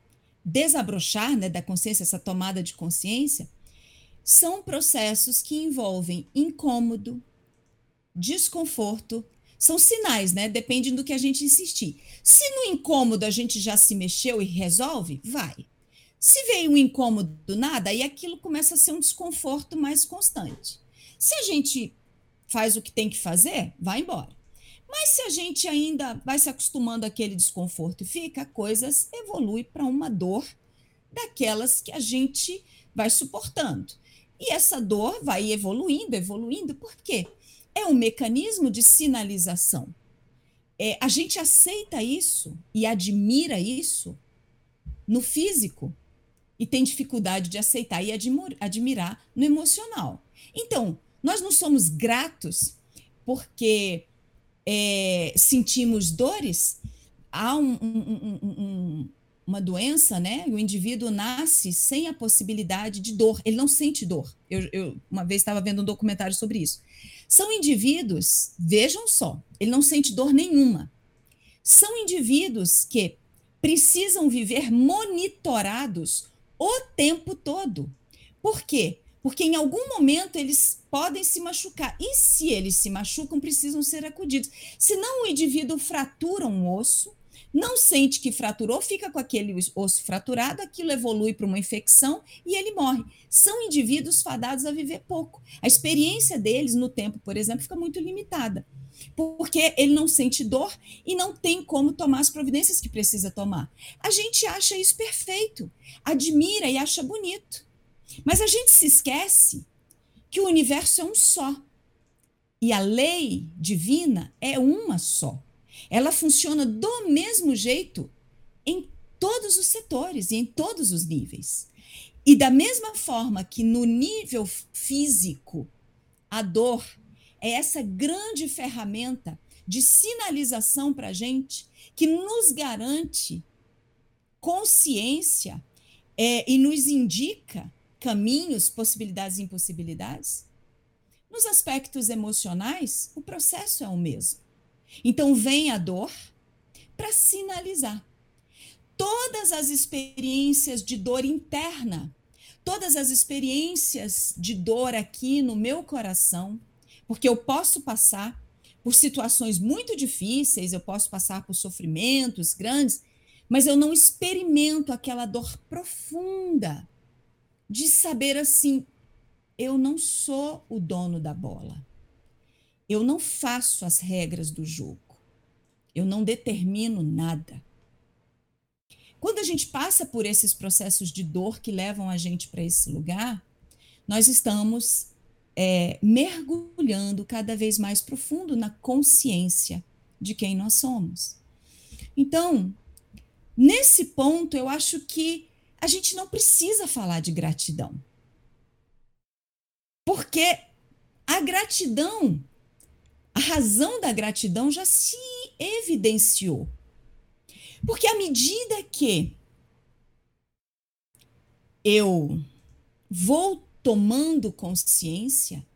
desabrochar né, da consciência, essa tomada de consciência, são processos que envolvem incômodo, desconforto, são sinais, né? Depende do que a gente insistir. Se no incômodo a gente já se mexeu e resolve, vai. Se veio um incômodo do nada, aí aquilo começa a ser um desconforto mais constante. Se a gente faz o que tem que fazer, vai embora. Mas se a gente ainda vai se acostumando àquele desconforto e fica, a coisa evolui para uma dor daquelas que a gente vai suportando. E essa dor vai evoluindo, evoluindo, por quê? É um mecanismo de sinalização. É, a gente aceita isso e admira isso no físico e tem dificuldade de aceitar e admirar no emocional. Então, nós não somos gratos porque é, sentimos dores. Há um, um, um, uma doença, né? O indivíduo nasce sem a possibilidade de dor, ele não sente dor. Eu, eu uma vez estava vendo um documentário sobre isso. São indivíduos, vejam só, ele não sente dor nenhuma. São indivíduos que precisam viver monitorados o tempo todo. Por quê? Porque em algum momento eles podem se machucar. E se eles se machucam, precisam ser acudidos. Senão o indivíduo fratura um osso, não sente que fraturou, fica com aquele osso fraturado, aquilo evolui para uma infecção e ele morre. São indivíduos fadados a viver pouco. A experiência deles no tempo, por exemplo, fica muito limitada, porque ele não sente dor e não tem como tomar as providências que precisa tomar. A gente acha isso perfeito, admira e acha bonito. Mas a gente se esquece que o universo é um só. E a lei divina é uma só. Ela funciona do mesmo jeito em todos os setores e em todos os níveis. E da mesma forma que no nível físico, a dor é essa grande ferramenta de sinalização para a gente que nos garante consciência é, e nos indica caminhos, possibilidades e impossibilidades. Nos aspectos emocionais, o processo é o mesmo. Então vem a dor para sinalizar. Todas as experiências de dor interna, todas as experiências de dor aqui no meu coração, porque eu posso passar por situações muito difíceis, eu posso passar por sofrimentos grandes, mas eu não experimento aquela dor profunda de saber assim: eu não sou o dono da bola. Eu não faço as regras do jogo. Eu não determino nada. Quando a gente passa por esses processos de dor que levam a gente para esse lugar, nós estamos é, mergulhando cada vez mais profundo na consciência de quem nós somos. Então, nesse ponto, eu acho que a gente não precisa falar de gratidão. Porque a gratidão razão da gratidão já se evidenciou. Porque à medida que eu vou tomando consciência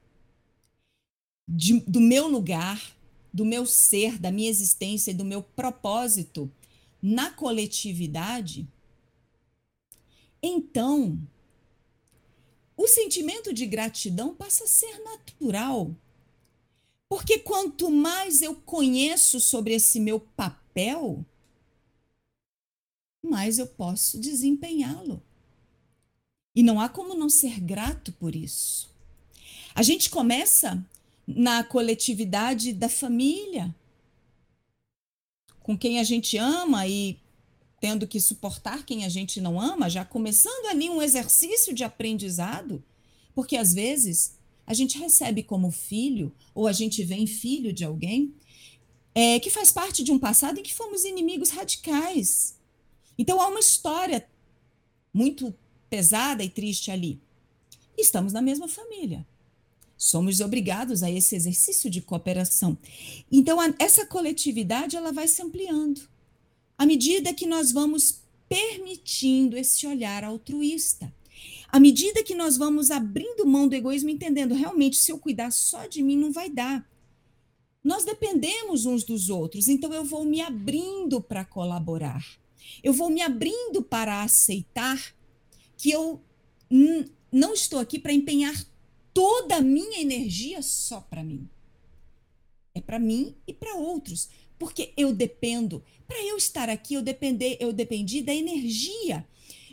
de, do meu lugar, do meu ser, da minha existência e do meu propósito na coletividade, então o sentimento de gratidão passa a ser natural Porque quanto mais eu conheço sobre esse meu papel, mais eu posso desempenhá-lo. E não há como não ser grato por isso. A gente começa na coletividade da família, com quem a gente ama e tendo que suportar quem a gente não ama, já começando ali um exercício de aprendizado, porque às vezes a gente recebe como filho, ou a gente vem filho de alguém, é, que faz parte de um passado em que fomos inimigos radicais. Então há uma história muito pesada e triste ali. Estamos na mesma família. Somos obrigados a esse exercício de cooperação. Então a, essa coletividade ela vai se ampliando à medida que nós vamos permitindo esse olhar altruísta. À medida que nós vamos abrindo mão do egoísmo, entendendo realmente se eu cuidar só de mim não vai dar. Nós dependemos uns dos outros, então eu vou me abrindo para colaborar. Eu vou me abrindo para aceitar que eu não estou aqui para empenhar toda a minha energia só para mim. É para mim e para outros, porque eu dependo. Para eu estar aqui, eu depender, eu dependi da energia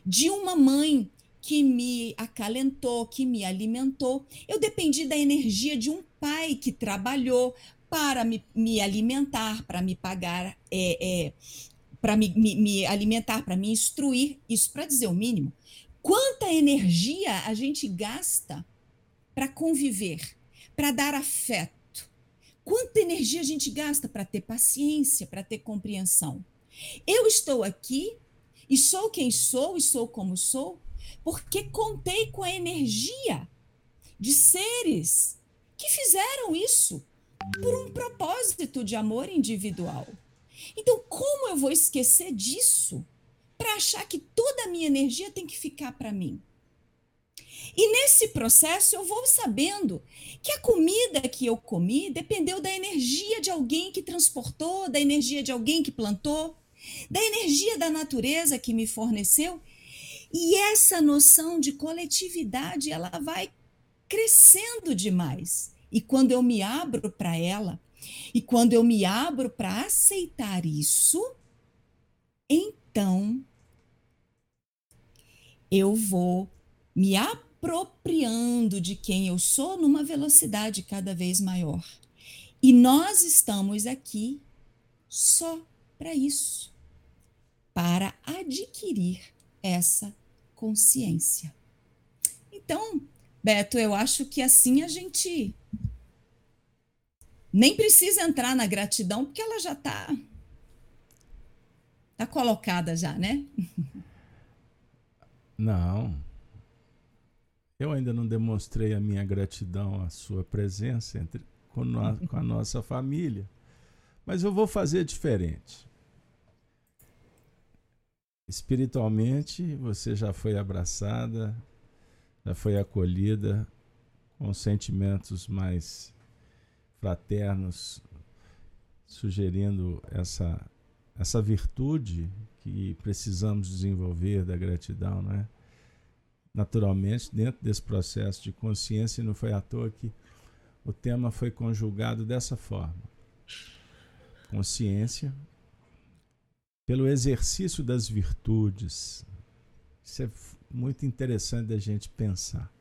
de uma mãe que me acalentou, que me alimentou. Eu dependi da energia de um pai que trabalhou para me, me alimentar, para me pagar, é, é, para me, me, me alimentar, para me instruir. Isso para dizer o mínimo. Quanta energia a gente gasta para conviver, para dar afeto? Quanta energia a gente gasta para ter paciência, para ter compreensão? Eu estou aqui e sou quem sou e sou como sou porque contei com a energia de seres que fizeram isso por um propósito de amor individual. Então, como eu vou esquecer disso para achar que toda a minha energia tem que ficar para mim. E nesse processo eu vou sabendo que a comida que eu comi dependeu da energia de alguém que transportou, da energia de alguém que plantou, da energia da natureza que me forneceu. E essa noção de coletividade, ela vai crescendo demais. E quando eu me abro para ela, e quando eu me abro para aceitar isso, então eu vou me apropriando de quem eu sou numa velocidade cada vez maior. E nós estamos aqui só para isso para adquirir essa consciência. Então, Beto, eu acho que assim a gente nem precisa entrar na gratidão, porque ela já está tá colocada já, né? Não. Eu ainda não demonstrei a minha gratidão à sua presença entre, com, no, com a nossa família. Mas eu vou fazer diferente. Espiritualmente, você já foi abraçada, já foi acolhida com sentimentos mais fraternos, sugerindo essa, essa virtude que precisamos desenvolver da gratidão, não é? Naturalmente, dentro desse processo de consciência, não foi à toa que o tema foi conjugado dessa forma. Consciência pelo exercício das virtudes. Isso é muito interessante da gente pensar.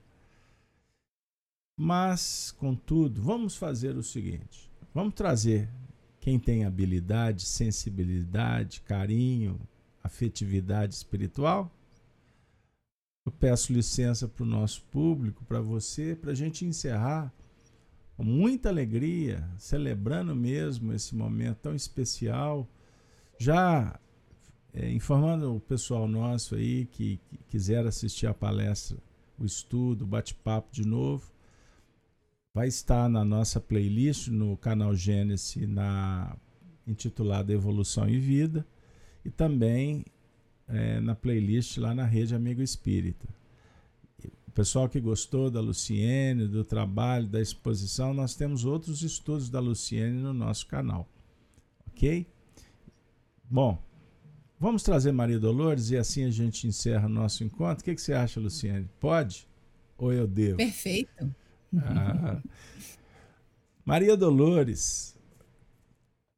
Mas, contudo, vamos fazer o seguinte: vamos trazer quem tem habilidade, sensibilidade, carinho, afetividade espiritual. Eu peço licença para o nosso público, para você, para a gente encerrar com muita alegria, celebrando mesmo esse momento tão especial. Já é, informando o pessoal nosso aí que, que quiser assistir a palestra, o estudo, o bate-papo de novo, vai estar na nossa playlist no canal Gênesis na intitulada Evolução e Vida e também é, na playlist lá na Rede Amigo Espírita. O pessoal que gostou da Luciene, do trabalho, da exposição, nós temos outros estudos da Luciene no nosso canal. Ok? Bom, vamos trazer Maria Dolores e assim a gente encerra o nosso encontro. O que, que você acha, Luciene? Pode? Ou eu devo? Perfeito. Ah, Maria Dolores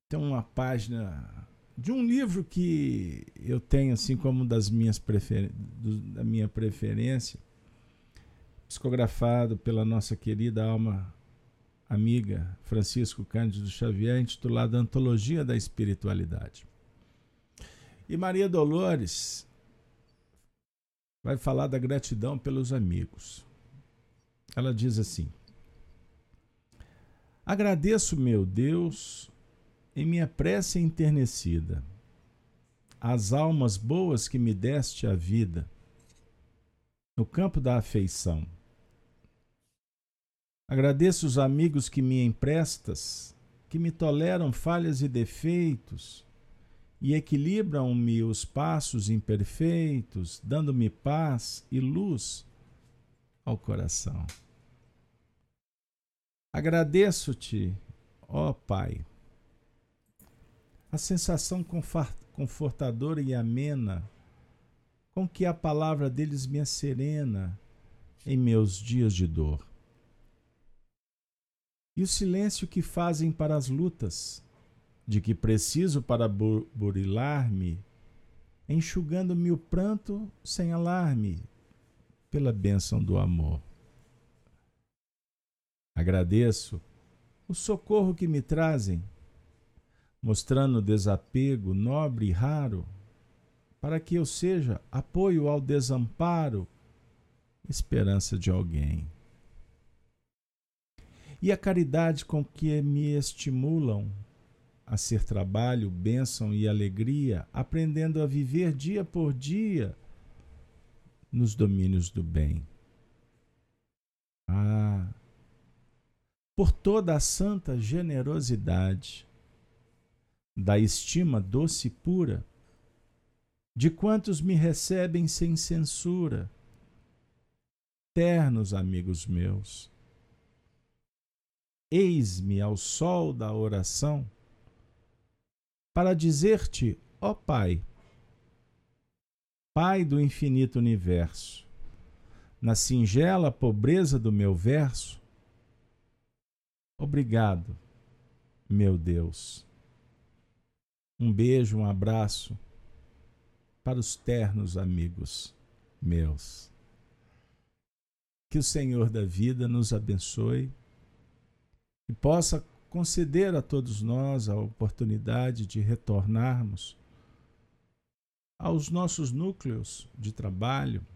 tem uma página de um livro que eu tenho assim como das minhas prefer... da minha preferência, psicografado pela nossa querida alma amiga Francisco Cândido Xavier, intitulado Antologia da Espiritualidade. E Maria Dolores vai falar da gratidão pelos amigos. Ela diz assim: Agradeço, meu Deus, em minha prece enternecida, as almas boas que me deste a vida, no campo da afeição. Agradeço os amigos que me emprestas, que me toleram falhas e defeitos e equilibram-me os passos imperfeitos, dando-me paz e luz ao coração. Agradeço-te, ó Pai, a sensação confortadora e amena com que a palavra deles me serena em meus dias de dor. E o silêncio que fazem para as lutas, de que preciso para burilar-me, enxugando-me o pranto sem alarme, pela bênção do amor. Agradeço o socorro que me trazem mostrando desapego nobre e raro, para que eu seja apoio ao desamparo, esperança de alguém. E a caridade com que me estimulam a ser trabalho, bênção e alegria, aprendendo a viver dia por dia nos domínios do bem. Ah, por toda a santa generosidade, da estima doce e pura, de quantos me recebem sem censura, ternos amigos meus. Eis-me ao sol da oração para dizer-te, ó Pai, Pai do infinito universo, na singela pobreza do meu verso, obrigado, meu Deus um beijo, um abraço para os ternos amigos meus. Que o Senhor da vida nos abençoe e possa conceder a todos nós a oportunidade de retornarmos aos nossos núcleos de trabalho,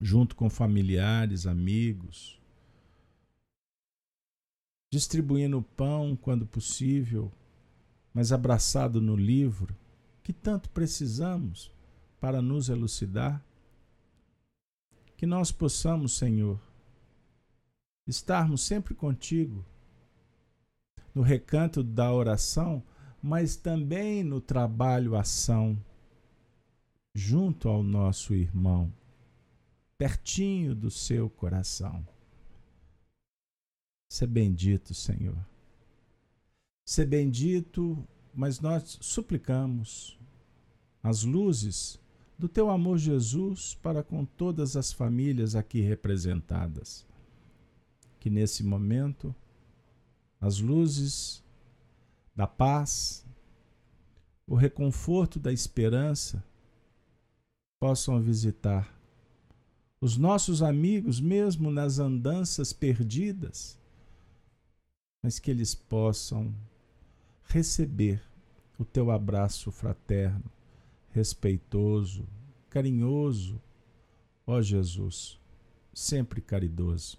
junto com familiares, amigos, distribuindo pão quando possível mas abraçado no livro que tanto precisamos para nos elucidar. Que nós possamos, Senhor, estarmos sempre contigo, no recanto da oração, mas também no trabalho-ação, junto ao nosso irmão, pertinho do seu coração. Seja bendito, Senhor. Ser bendito, mas nós suplicamos as luzes do teu amor, Jesus, para com todas as famílias aqui representadas. Que nesse momento as luzes da paz, o reconforto da esperança possam visitar os nossos amigos, mesmo nas andanças perdidas, mas que eles possam receber o teu abraço fraterno, respeitoso, carinhoso, ó Jesus, sempre caridoso.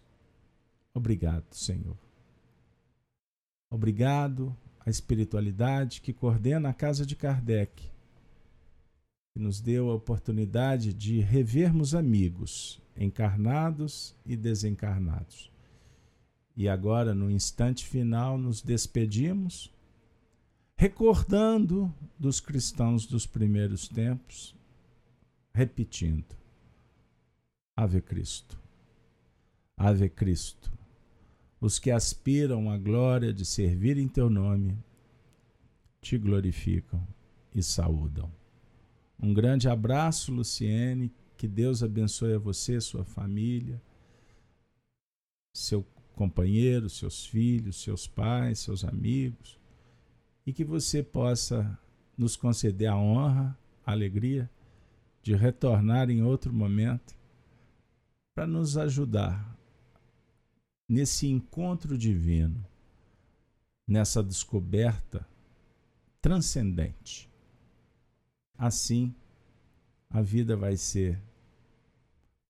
Obrigado, Senhor. Obrigado à espiritualidade que coordena a casa de Kardec, que nos deu a oportunidade de revermos amigos, encarnados e desencarnados. E agora, no instante final, nos despedimos recordando dos cristãos dos primeiros tempos, repetindo: Ave Cristo, Ave Cristo. Os que aspiram à glória de servir em teu nome, te glorificam e saúdam. Um grande abraço, Luciene. Que Deus abençoe a você, sua família, seu companheiro, seus filhos, seus pais, seus amigos, e que você possa nos conceder a honra, a alegria de retornar em outro momento para nos ajudar nesse encontro divino, nessa descoberta transcendente. Assim, a vida vai ser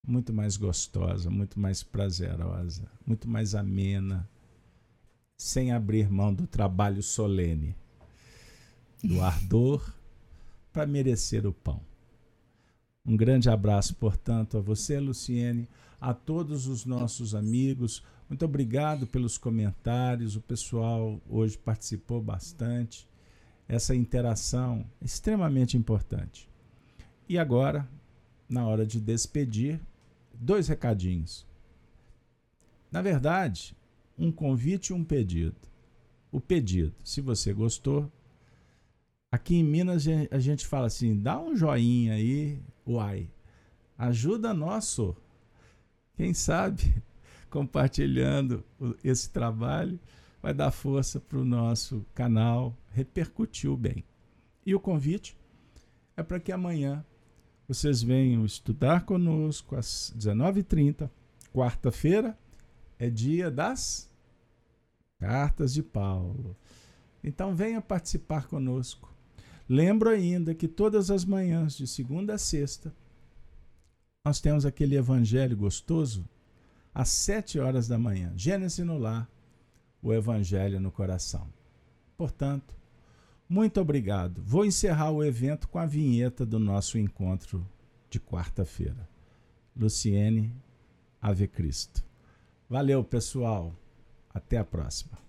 muito mais gostosa, muito mais prazerosa, muito mais amena, sem abrir mão do trabalho solene, do ardor para merecer o pão. Um grande abraço, portanto, a você, Luciene, a todos os nossos amigos. Muito obrigado pelos comentários. O pessoal hoje participou bastante. Essa interação é extremamente importante. E agora, na hora de despedir, dois recadinhos. Na verdade, um convite e um pedido. O pedido, se você gostou, aqui em Minas a gente fala assim: dá um joinha aí, uai, ajuda nosso. Quem sabe, compartilhando esse trabalho, vai dar força para o nosso canal, repercutiu bem. E o convite é para que amanhã vocês venham estudar conosco às 19h30, quarta-feira, é dia das cartas de Paulo. Então venha participar conosco. Lembro ainda que todas as manhãs, de segunda a sexta, nós temos aquele evangelho gostoso às sete horas da manhã. Gênesis no lar, o evangelho no coração. Portanto, muito obrigado. Vou encerrar o evento com a vinheta do nosso encontro de quarta-feira. Luciene Ave Cristo. Valeu, pessoal. Até a próxima.